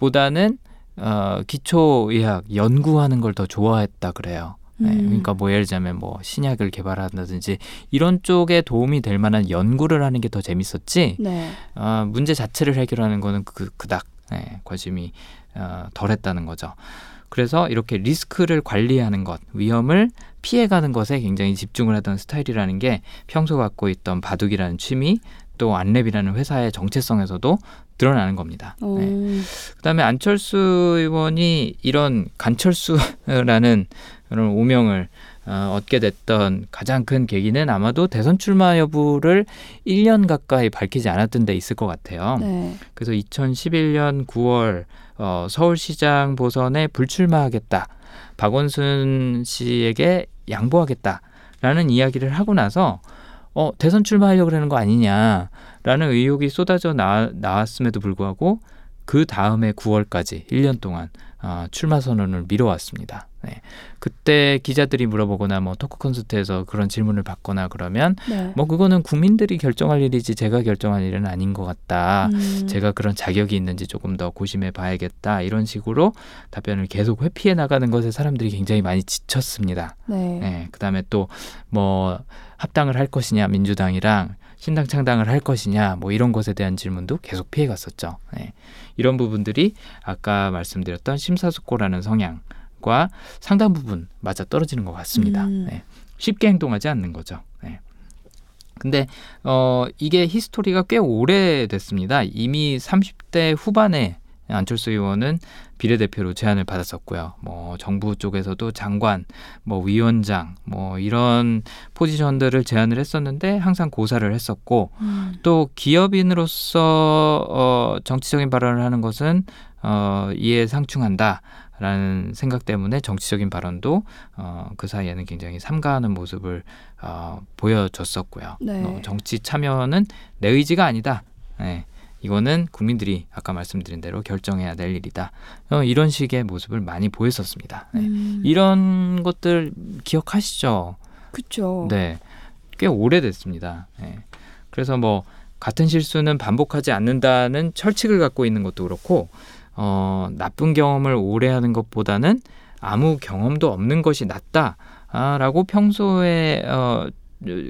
임상보다는 어 기초 의학 연구하는 걸 더 좋아했다 그래요. 네, 음. 그러니까 뭐 예를 들자면 뭐 신약을 개발한다든지 이런 쪽에 도움이 될 만한 연구를 하는 게 더 재밌었지. 네. 어, 문제 자체를 해결하는 거는 그 그닥 네, 관심이 어, 덜했다는 거죠. 그래서 이렇게 리스크를 관리하는 것, 위험을 피해가는 것에 굉장히 집중을 하던 스타일이라는 게 평소 갖고 있던 바둑이라는 취미 또 안랩이라는 회사의 정체성에서도 드러나는 겁니다. 오. 네. 그다음에 안철수 의원이 이런 간철수라는 그런 오명을 어, 얻게 됐던 가장 큰 계기는 아마도 대선 출마 여부를 1년 가까이 밝히지 않았던 데 있을 것 같아요. 네. 그래서 2011년 9월 어, 서울시장 보선에 불출마하겠다. 박원순 씨에게 양보하겠다라는 이야기를 하고 나서 어, 대선 출마하려고 그러는 거 아니냐라는 의혹이 쏟아져 나, 나왔음에도 불구하고 그 다음에 9월까지 1년 동안 어, 출마 선언을 미뤄왔습니다. 네. 그때 기자들이 물어보거나 뭐 토크 콘서트에서 그런 질문을 받거나 그러면 네. 뭐 그거는 국민들이 결정할 일이지 제가 결정할 일은 아닌 것 같다. 음. 제가 그런 자격이 있는지 조금 더 고심해 봐야겠다. 이런 식으로 답변을 계속 회피해 나가는 것에 사람들이 굉장히 많이 지쳤습니다. 네. 네. 그다음에 또 뭐 합당을 할 것이냐 민주당이랑 신당 창당을 할 것이냐 뭐 이런 것에 대한 질문도 계속 피해 갔었죠. 네. 이런 부분들이 아까 말씀드렸던 심사숙고라는 성향 과 상당 부분 맞아 떨어지는 것 같습니다. 음. 네. 쉽게 행동하지 않는 거죠. 네. 근데 어 이게 히스토리가 꽤 오래됐습니다. 이미 30대 후반에 안철수 의원은 비례대표로 제안을 받았었고요. 뭐 정부 쪽에서도 장관, 뭐 위원장, 뭐 이런 포지션들을 제안을 했었는데 항상 고사를 했었고 음. 또 기업인으로서 어 정치적인 발언을 하는 것은 어 이에 상충한다. 라는 생각 때문에 정치적인 발언도 어, 그 사이에는 굉장히 삼가하는 모습을 어, 보여줬었고요. 네. 어, 정치 참여는 내 의지가 아니다. 네. 이거는 국민들이 아까 말씀드린 대로 결정해야 될 일이다. 어, 이런 식의 모습을 많이 보였었습니다. 네. 음. 이런 것들 기억하시죠? 그쵸. 네. 꽤 오래됐습니다. 예. 그래서 뭐 같은 실수는 반복하지 않는다는 철칙을 갖고 있는 것도 그렇고 어, 나쁜 경험을 오래 하는 것보다는 아무 경험도 없는 것이 낫다라고 평소에 어,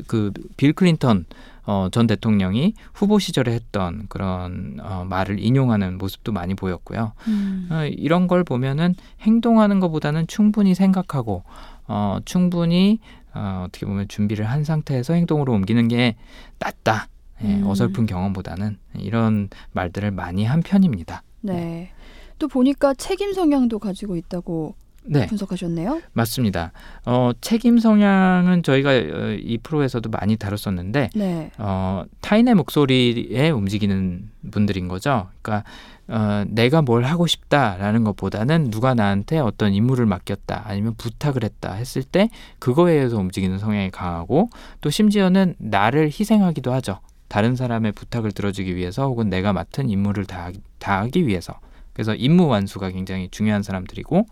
그빌 클린턴 어, 전 대통령이 후보 시절에 했던 그런 어, 말을 인용하는 모습도 많이 보였고요. 음. 어, 이런 걸 보면은 행동하는 것보다는 충분히 생각하고 어, 충분히 어, 어떻게 보면 준비를 한 상태에서 행동으로 옮기는 게 낫다. 예, 음. 어설픈 경험보다는 이런 말들을 많이 한 편입니다. 네. 또 보니까 책임 성향도 가지고 있다고 네, 분석하셨네요. 맞습니다. 어, 책임 성향은 저희가 어, 이 프로에서도 많이 다뤘었는데 네. 어, 타인의 목소리에 움직이는 분들인 거죠. 그러니까 어, 내가 뭘 하고 싶다라는 것보다는 누가 나한테 어떤 임무를 맡겼다 아니면 부탁을 했다 했을 때 그거에 의해서 움직이는 성향이 강하고 또 심지어는 나를 희생하기도 하죠. 다른 사람의 부탁을 들어주기 위해서 혹은 내가 맡은 임무를 다, 다하기 위해서. 그래서 임무 완수가 굉장히 중요한 사람들이고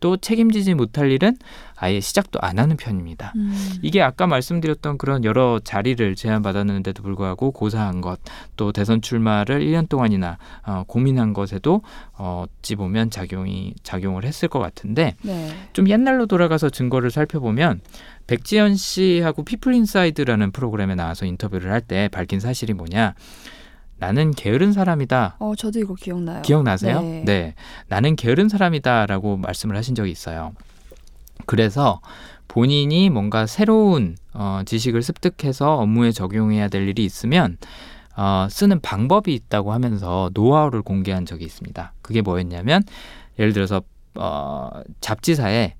또 책임지지 못할 일은 아예 시작도 안 하는 편입니다. 음. 이게 아까 말씀드렸던 그런 여러 자리를 제안받았는데도 불구하고 고사한 것, 또 대선 출마를 1년 동안이나 어, 고민한 것에도 어, 어찌 보면 작용이 작용을 했을 것 같은데 네. 좀 옛날로 돌아가서 증거를 살펴보면 백지연 씨하고 피플 인사이드라는 프로그램에 나와서 인터뷰를 할 때 밝힌 사실이 뭐냐? 나는 게으른 사람이다. 어, 저도 이거 기억나요. 기억나세요? 네. 나는 게으른 사람이다라고 말씀을 하신 적이 있어요. 그래서 본인이 뭔가 새로운 어, 지식을 습득해서 업무에 적용해야 될 일이 있으면 어, 쓰는 방법이 있다고 하면서 노하우를 공개한 적이 있습니다. 그게 뭐였냐면 예를 들어서 어, 잡지사에 어,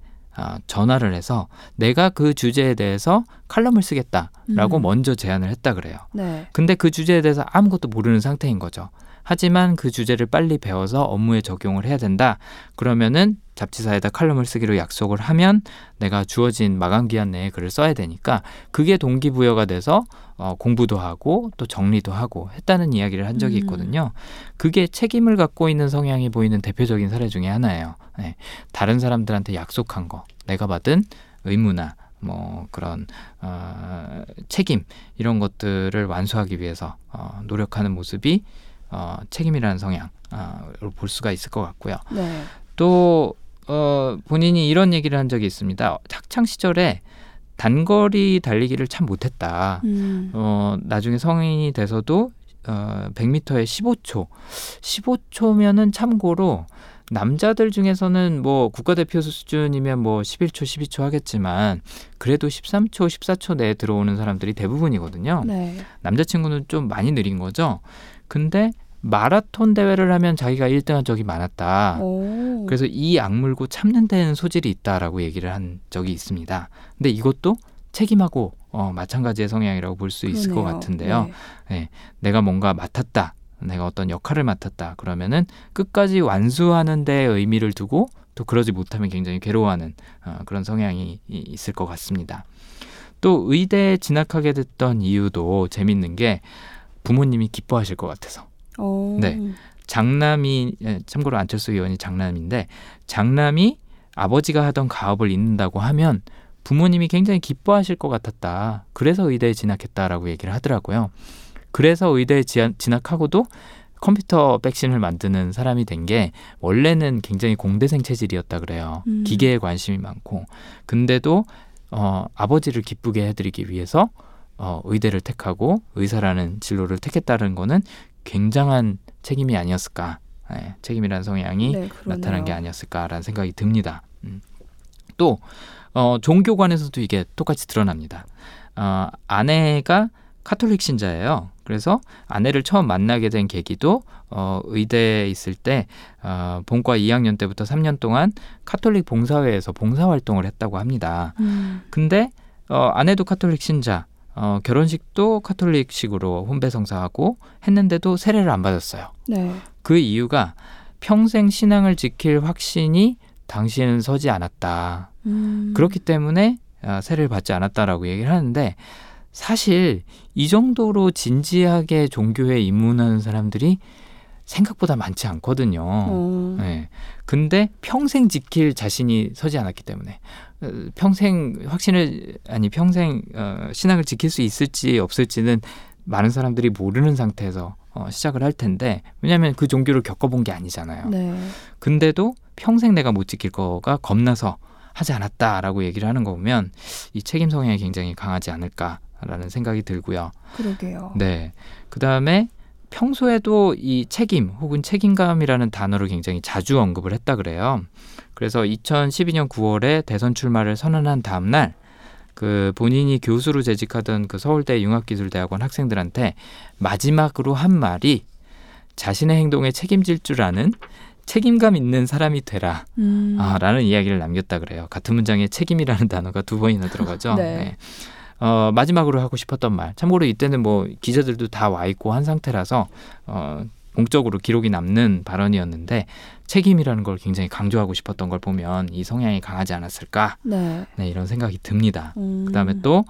전화를 해서 내가 그 주제에 대해서 칼럼을 쓰겠다라고 음. 먼저 제안을 했다 그래요. 네. 근데 그 주제에 대해서 아무것도 모르는 상태인 거죠. 하지만 그 주제를 빨리 배워서 업무에 적용을 해야 된다. 그러면은 잡지사에다 칼럼을 쓰기로 약속을 하면 내가 주어진 마감 기한 내에 글을 써야 되니까 그게 동기부여가 돼서 어, 공부도 하고 또 정리도 하고 했다는 이야기를 한 적이 음. 있거든요. 그게 책임을 갖고 있는 성향이 보이는 대표적인 사례 중에 하나예요. 네. 다른 사람들한테 약속한 거, 내가 받은 의무나 뭐 그런 어, 책임 이런 것들을 완수하기 위해서 어, 노력하는 모습이 어, 책임이라는 성향으로 볼 수가 있을 것 같고요. 네. 또 어, 본인이 이런 얘기를 한 적이 있습니다. 학창 시절에 단거리 달리기를 참 못했다. 음. 어, 나중에 성인이 돼서도 어, 100m에 15초. 15초면은 참고로 남자들 중에서는 뭐 국가대표 수준이면 뭐 11초, 12초 하겠지만 그래도 13초, 14초 내에 들어오는 사람들이 대부분이거든요. 네. 남자친구는 좀 많이 느린 거죠. 근데 마라톤 대회를 하면 자기가 1등한 적이 많았다. 오. 그래서 이 악물고 참는 데는 소질이 있다라고 얘기를 한 적이 있습니다. 근데 이것도 책임하고 어, 마찬가지의 성향이라고 볼 수 있을 것. 같은데요. 네. 내가 뭔가 맡았다. 내가 어떤 역할을 맡았다. 그러면은 끝까지 완수하는 데 의미를 두고 또 그러지 못하면 굉장히 괴로워하는 어, 그런 성향이 이- 있을 것 같습니다. 또 의대에 진학하게 됐던 이유도 재밌는 게 부모님이 기뻐하실 것 같아서 오. 네. 장남이 예, 참고로 안철수 의원이 장남인데 장남이 아버지가 하던 가업을 잇는다고 하면 부모님이 굉장히 기뻐하실 것 같았다. 그래서 의대에 진학했다라고 얘기를 하더라고요. 그래서 의대에 진학하고도 컴퓨터 백신을 만드는 사람이 된 게 원래는 굉장히 공대생 체질이었다 그래요. 음. 기계에 관심이 많고 근데도 어, 아버지를 기쁘게 해드리기 위해서 어, 의대를 택하고 의사라는 진로를 택했다는 거는 굉장한 책임이 아니었을까. 예, 책임이라는 성향이 네. 나타난 게 아니었을까라는 생각이 듭니다. 음. 또 어, 종교관에서도 이게 똑같이 드러납니다. 어, 아내가 카톨릭 신자예요. 그래서 아내를 처음 만나게 된 계기도 어, 의대에 있을 때 어, 본과 2학년 때부터 3년 동안 카톨릭 봉사회에서 봉사 활동을 했다고 합니다. 음. 근데 어, 아내도 카톨릭 신자, 어, 결혼식도 카톨릭식으로 혼배 성사하고 했는데도 세례를 안 받았어요. 네. 그 이유가 평생 신앙을 지킬 확신이 당시에는 서지 않았다. 음. 그렇기 때문에 아, 세례를 받지 않았다라고 얘기를 하는데 사실 이 정도로 진지하게 종교에 입문하는 사람들이 생각보다 많지 않거든요. 어. 네. 근데 평생 지킬 자신이 서지 않았기 때문에 어, 평생 확신을 아니 평생 어, 신앙을 지킬 수 있을지 없을지는 많은 사람들이 모르는 상태에서 어, 시작을 할 텐데 왜냐하면 그 종교를 겪어본 게 아니잖아요. 네. 근데도 평생 내가 못 지킬 거가 겁나서 하지 않았다라고 얘기를 하는 거 보면 이 책임 성향이 굉장히 강하지 않을까라는 생각이 들고요. 그러게요. 네. 그 다음에 평소에도 이 책임 혹은 책임감이라는 단어를 굉장히 자주 언급을 했다 그래요. 그래서 2012년 9월에 대선 출마를 선언한 다음 날, 그 본인이 교수로 재직하던 그 서울대 융합기술대학원 학생들한테 마지막으로 한 말이 자신의 행동에 책임질 줄 아는 책임감 있는 사람이 되라. 음. 아, 라는 이야기를 남겼다 그래요. 같은 문장에 책임이라는 단어가 두 번이나 들어가죠. 네. 어, 마지막으로 하고 싶었던 말. 참고로 이때는 뭐 기자들도 다 와 있고 한 상태라서 어, 공적으로 기록이 남는 발언이었는데 책임이라는 걸 굉장히 강조하고 싶었던 걸 보면 이 성향이 강하지 않았을까? 네. 네, 이런 생각이 듭니다. 음. 그다음에 또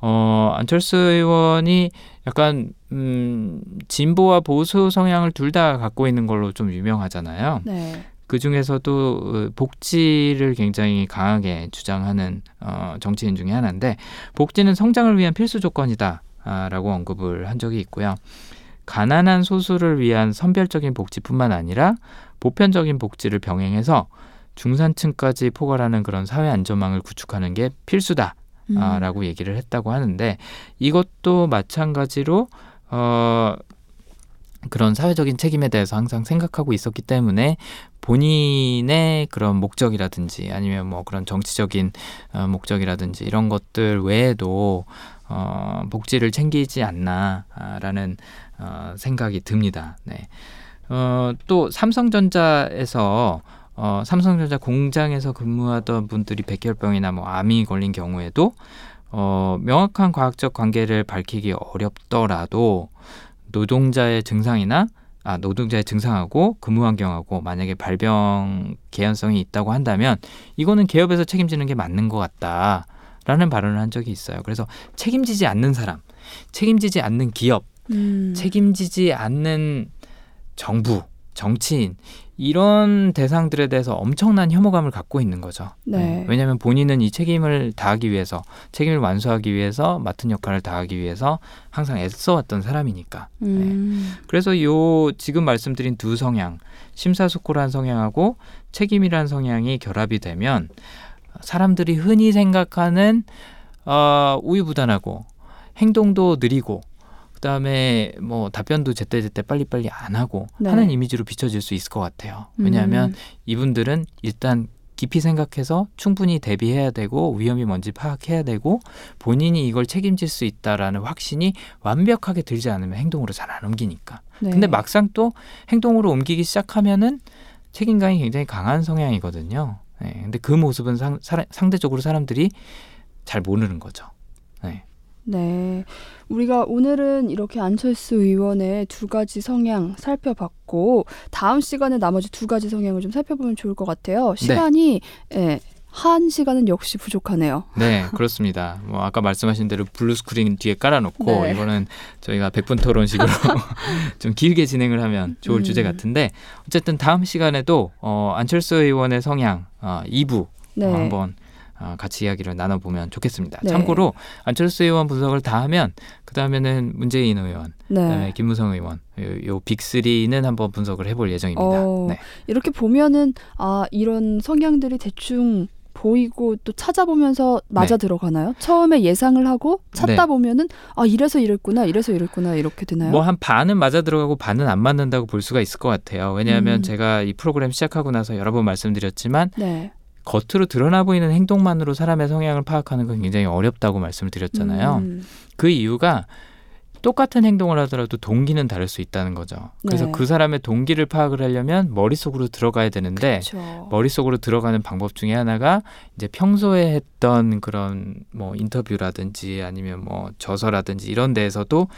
어, 안철수 의원이 약간 음, 진보와 보수 성향을 둘 다 갖고 있는 걸로 좀 유명하잖아요. 네. 그 중에서도 어, 복지를 굉장히 강하게 주장하는 어, 정치인 중에 하나인데 복지는 성장을 위한 필수 조건이다라고 언급을 한 적이 있고요. 가난한 소수를 위한 선별적인 복지뿐만 아니라 보편적인 복지를 병행해서 중산층까지 포괄하는 그런 사회 안전망을 구축하는 게 필수다. 음. 아, 라고 얘기를 했다고 하는데 이것도 마찬가지로 어 그런 사회적인 책임에 대해서 항상 생각하고 있었기 때문에 본인의 그런 목적이라든지 아니면 뭐 그런 정치적인 어, 목적이라든지 이런 것들 외에도 어, 복지를 챙기지 않나라는 어, 생각이 듭니다. 네. 어, 또 삼성전자에서 어, 삼성전자 공장에서 근무하던 분들이 백혈병이나 뭐 암이 걸린 경우에도 어, 명확한 과학적 관계를 밝히기 어렵더라도 노동자의 증상이나 아, 노동자의 증상하고 근무 환경하고 만약에 발병 개연성이 있다고 한다면 이거는 기업에서 책임지는 게 맞는 것 같다라는 발언을 한 적이 있어요. 그래서 책임지지 않는 사람, 책임지지 않는 기업, 음. 책임지지 않는 정부, 정치인 이런 대상들에 대해서 엄청난 혐오감을 갖고 있는 거죠. 네. 왜냐하면 본인은 이 책임을 다하기 위해서 책임을 완수하기 위해서 맡은 역할을 다하기 위해서 항상 애써왔던 사람이니까. 음. 그래서 요 지금 말씀드린 두 성향 심사숙고란 성향하고 책임이란 성향이 결합이 되면 사람들이 흔히 생각하는 어, 우유부단하고 행동도 느리고 그다음에 뭐 답변도 제때제때 빨리빨리 안 하고 네. 하는 이미지로 비춰질 수 있을 것 같아요. 왜냐하면 음. 이분들은 일단 깊이 생각해서 충분히 대비해야 되고 위험이 뭔지 파악해야 되고 본인이 이걸 책임질 수 있다라는 확신이 완벽하게 들지 않으면 행동으로 잘 안 옮기니까. 네. 근데 막상 또 행동으로 옮기기 시작하면은 책임감이 굉장히 강한 성향이거든요. 네, 근데 그 모습은 상, 사라- 상대적으로 사람들이 잘 모르는 거죠. 네. 네. 우리가 오늘은 이렇게 안철수 의원의 두 가지 성향 살펴봤고 다음 시간에 나머지 두 가지 성향을 좀 살펴보면 좋을 것 같아요. 시간이 예. 한 시간은 역시 부족하네요. 네, 그렇습니다. 뭐 아까 말씀하신 대로 블루 스크린 뒤에 깔아놓고 네. 이거는 저희가 100분 토론식으로 좀 길게 진행을 하면 좋을 음. 주제 같은데 어쨌든 다음 시간에도 어, 안철수 의원의 성향 어, 2부 네. 어, 한번 어, 같이 이야기를 나눠보면 좋겠습니다. 네. 참고로 안철수 의원 분석을 다 하면 그 다음에는 문재인 의원, 네. 그다음에 김무성 의원 요, 요 빅3는 한번 분석을 해볼 예정입니다. 어, 네. 이렇게 보면은 아 이런 성향들이 대충 보이고 또 찾아보면서 맞아 네. 들어가나요? 처음에 예상을 하고 찾다 네. 보면은 아 이래서 이랬구나 이래서 이랬구나 이렇게 되나요? 뭐 한 반은 맞아 들어가고 반은 안 맞는다고 볼 수가 있을 것 같아요. 왜냐하면 음. 제가 이 프로그램 시작하고 나서 여러 번 말씀드렸지만 네. 겉으로 드러나 보이는 행동만으로 사람의 성향을 파악하는 건 굉장히 어렵다고 말씀을 드렸잖아요. 음, 그 이유가 똑같은 행동을 하더라도 동기는 다를 수 있다는 거죠. 그래서 네. 그 사람의 동기를 파악을 하려면 머릿속으로 들어가야 되는데 그렇죠. 머릿속으로 들어가는 방법 중에 하나가 이제 평소에 했던 그런 뭐 인터뷰라든지 아니면 뭐 저서라든지 이런 데에서도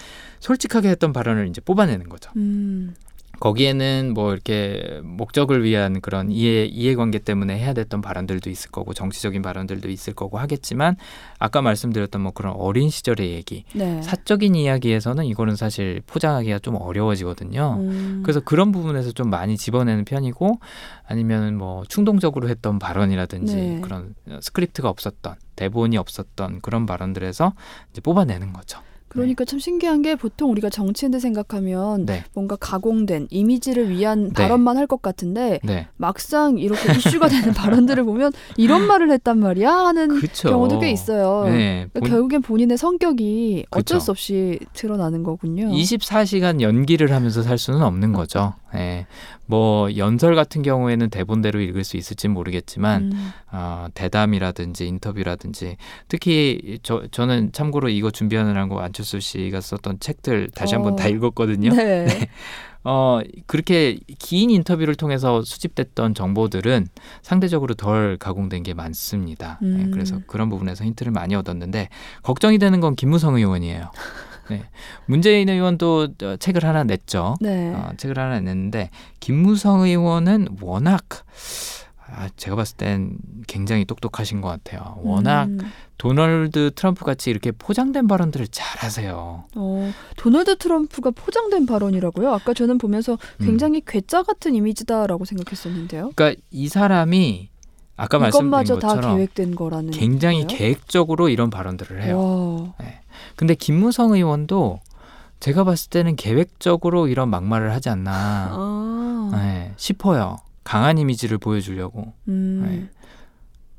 솔직하게 했던 발언을 이제 뽑아내는 거죠. 음, 거기에는 뭐 이렇게 목적을 위한 그런 이해 이해관계 때문에 해야 됐던 발언들도 있을 거고 정치적인 발언들도 있을 거고 하겠지만 아까 말씀드렸던 뭐 그런 어린 시절의 얘기 네. 사적인 이야기에서는 이거는 사실 포장하기가 좀 어려워지거든요. 음. 그래서 그런 부분에서 좀 많이 집어내는 편이고 아니면 뭐 충동적으로 했던 발언이라든지 네. 그런 스크립트가 없었던 대본이 없었던 그런 발언들에서 이제 뽑아내는 거죠. 그러니까 참 신기한 게 보통 우리가 정치인들 생각하면 네, 뭔가 가공된 이미지를 위한 네. 발언만 할 것 같은데 네, 막상 이렇게 이슈가 되는 발언들을 보면 이런 말을 했단 말이야 하는 그렇죠. 경우도 꽤 있어요. 네, 그러니까 본- 결국엔 본인의 성격이 어쩔 그쵸. 수 없이 드러나는 거군요. 24시간 연기를 하면서 살 수는 없는 거죠. 예. 뭐 연설 같은 경우에는 대본대로 읽을 수 있을지 모르겠지만 음. 어, 대담이라든지 인터뷰라든지 특히 저 저는 참고로 이거 준비하느라고 안철수 씨가 썼던 책들 다시 한번 어. 다 읽었거든요. 네. 어 그렇게 긴 인터뷰를 통해서 수집됐던 정보들은 상대적으로 덜 가공된 게 많습니다. 네, 음. 그래서 그런 부분에서 힌트를 많이 얻었는데 걱정이 되는 건 김무성 의원이에요. 네. 문재인 의원도 어, 책을 하나 냈죠. 네. 어, 책을 하나 냈는데 김무성 의원은 워낙 아, 제가 봤을 땐 굉장히 똑똑하신 것 같아요. 워낙 음. 도널드 트럼프 같이 이렇게 포장된 발언들을 잘하세요. 어, 도널드 트럼프가 포장된 발언이라고요? 아까 저는 보면서 음. 굉장히 괴짜 같은 이미지다라고 생각했었는데요. 그러니까 이 사람이 아까 말씀드린 것처럼 계획된 거라는 굉장히 거예요? 계획적으로 이런 발언들을 해요. 와. 근데 김무성 의원도 제가 봤을 때는 계획적으로 이런 막말을 하지 않나 아. 네, 싶어요. 강한 이미지를 보여주려고. 음. 네.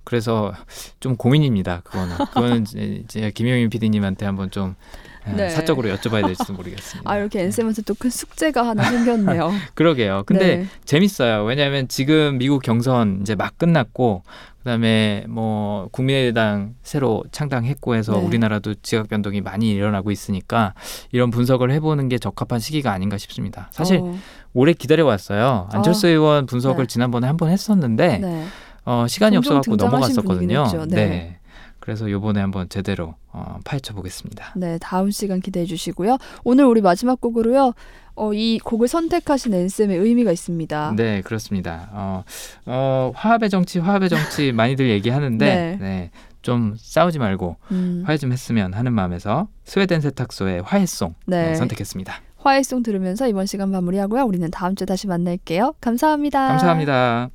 그래서 좀 고민입니다. 그거는 그거는 이제 김영민 PD님한테 한번 좀 예, 네. 사적으로 여쭤봐야 될지도 모르겠습니다. 아 이렇게 엔쌤한테 또 큰 숙제가 하나 생겼네요. 그러게요. 근데 네. 재밌어요. 왜냐하면 지금 미국 경선 이제 막 끝났고 그다음에 뭐 국민의당 새로 창당했고 해서 네. 우리나라도 지각 변동이 많이 일어나고 있으니까 이런 분석을 해보는 게 적합한 시기가 아닌가 싶습니다. 사실 어, 오래 기다려 왔어요. 안철수 아, 의원 분석을 네. 지난번에 한 번 했었는데 네. 어, 시간이 없어갖고 넘어갔었거든요. 네. 그래서 요번에 한번 제대로 어, 파헤쳐 보겠습니다. 네, 다음 시간 기대해 주시고요. 오늘 우리 마지막 곡으로요. 어, 이 곡을 선택하신 엔쌤의 의미가 있습니다. 네, 그렇습니다. 어, 어, 화합의 정치, 화합의 정치 많이들 얘기하는데 네. 네. 좀 싸우지 말고 음, 화해 좀 했으면 하는 마음에서 스웨덴 세탁소의 화해송 네. 네, 선택했습니다. 화해송 들으면서 이번 시간 마무리하고요. 우리는 다음 주에 다시 만날게요. 감사합니다. 감사합니다.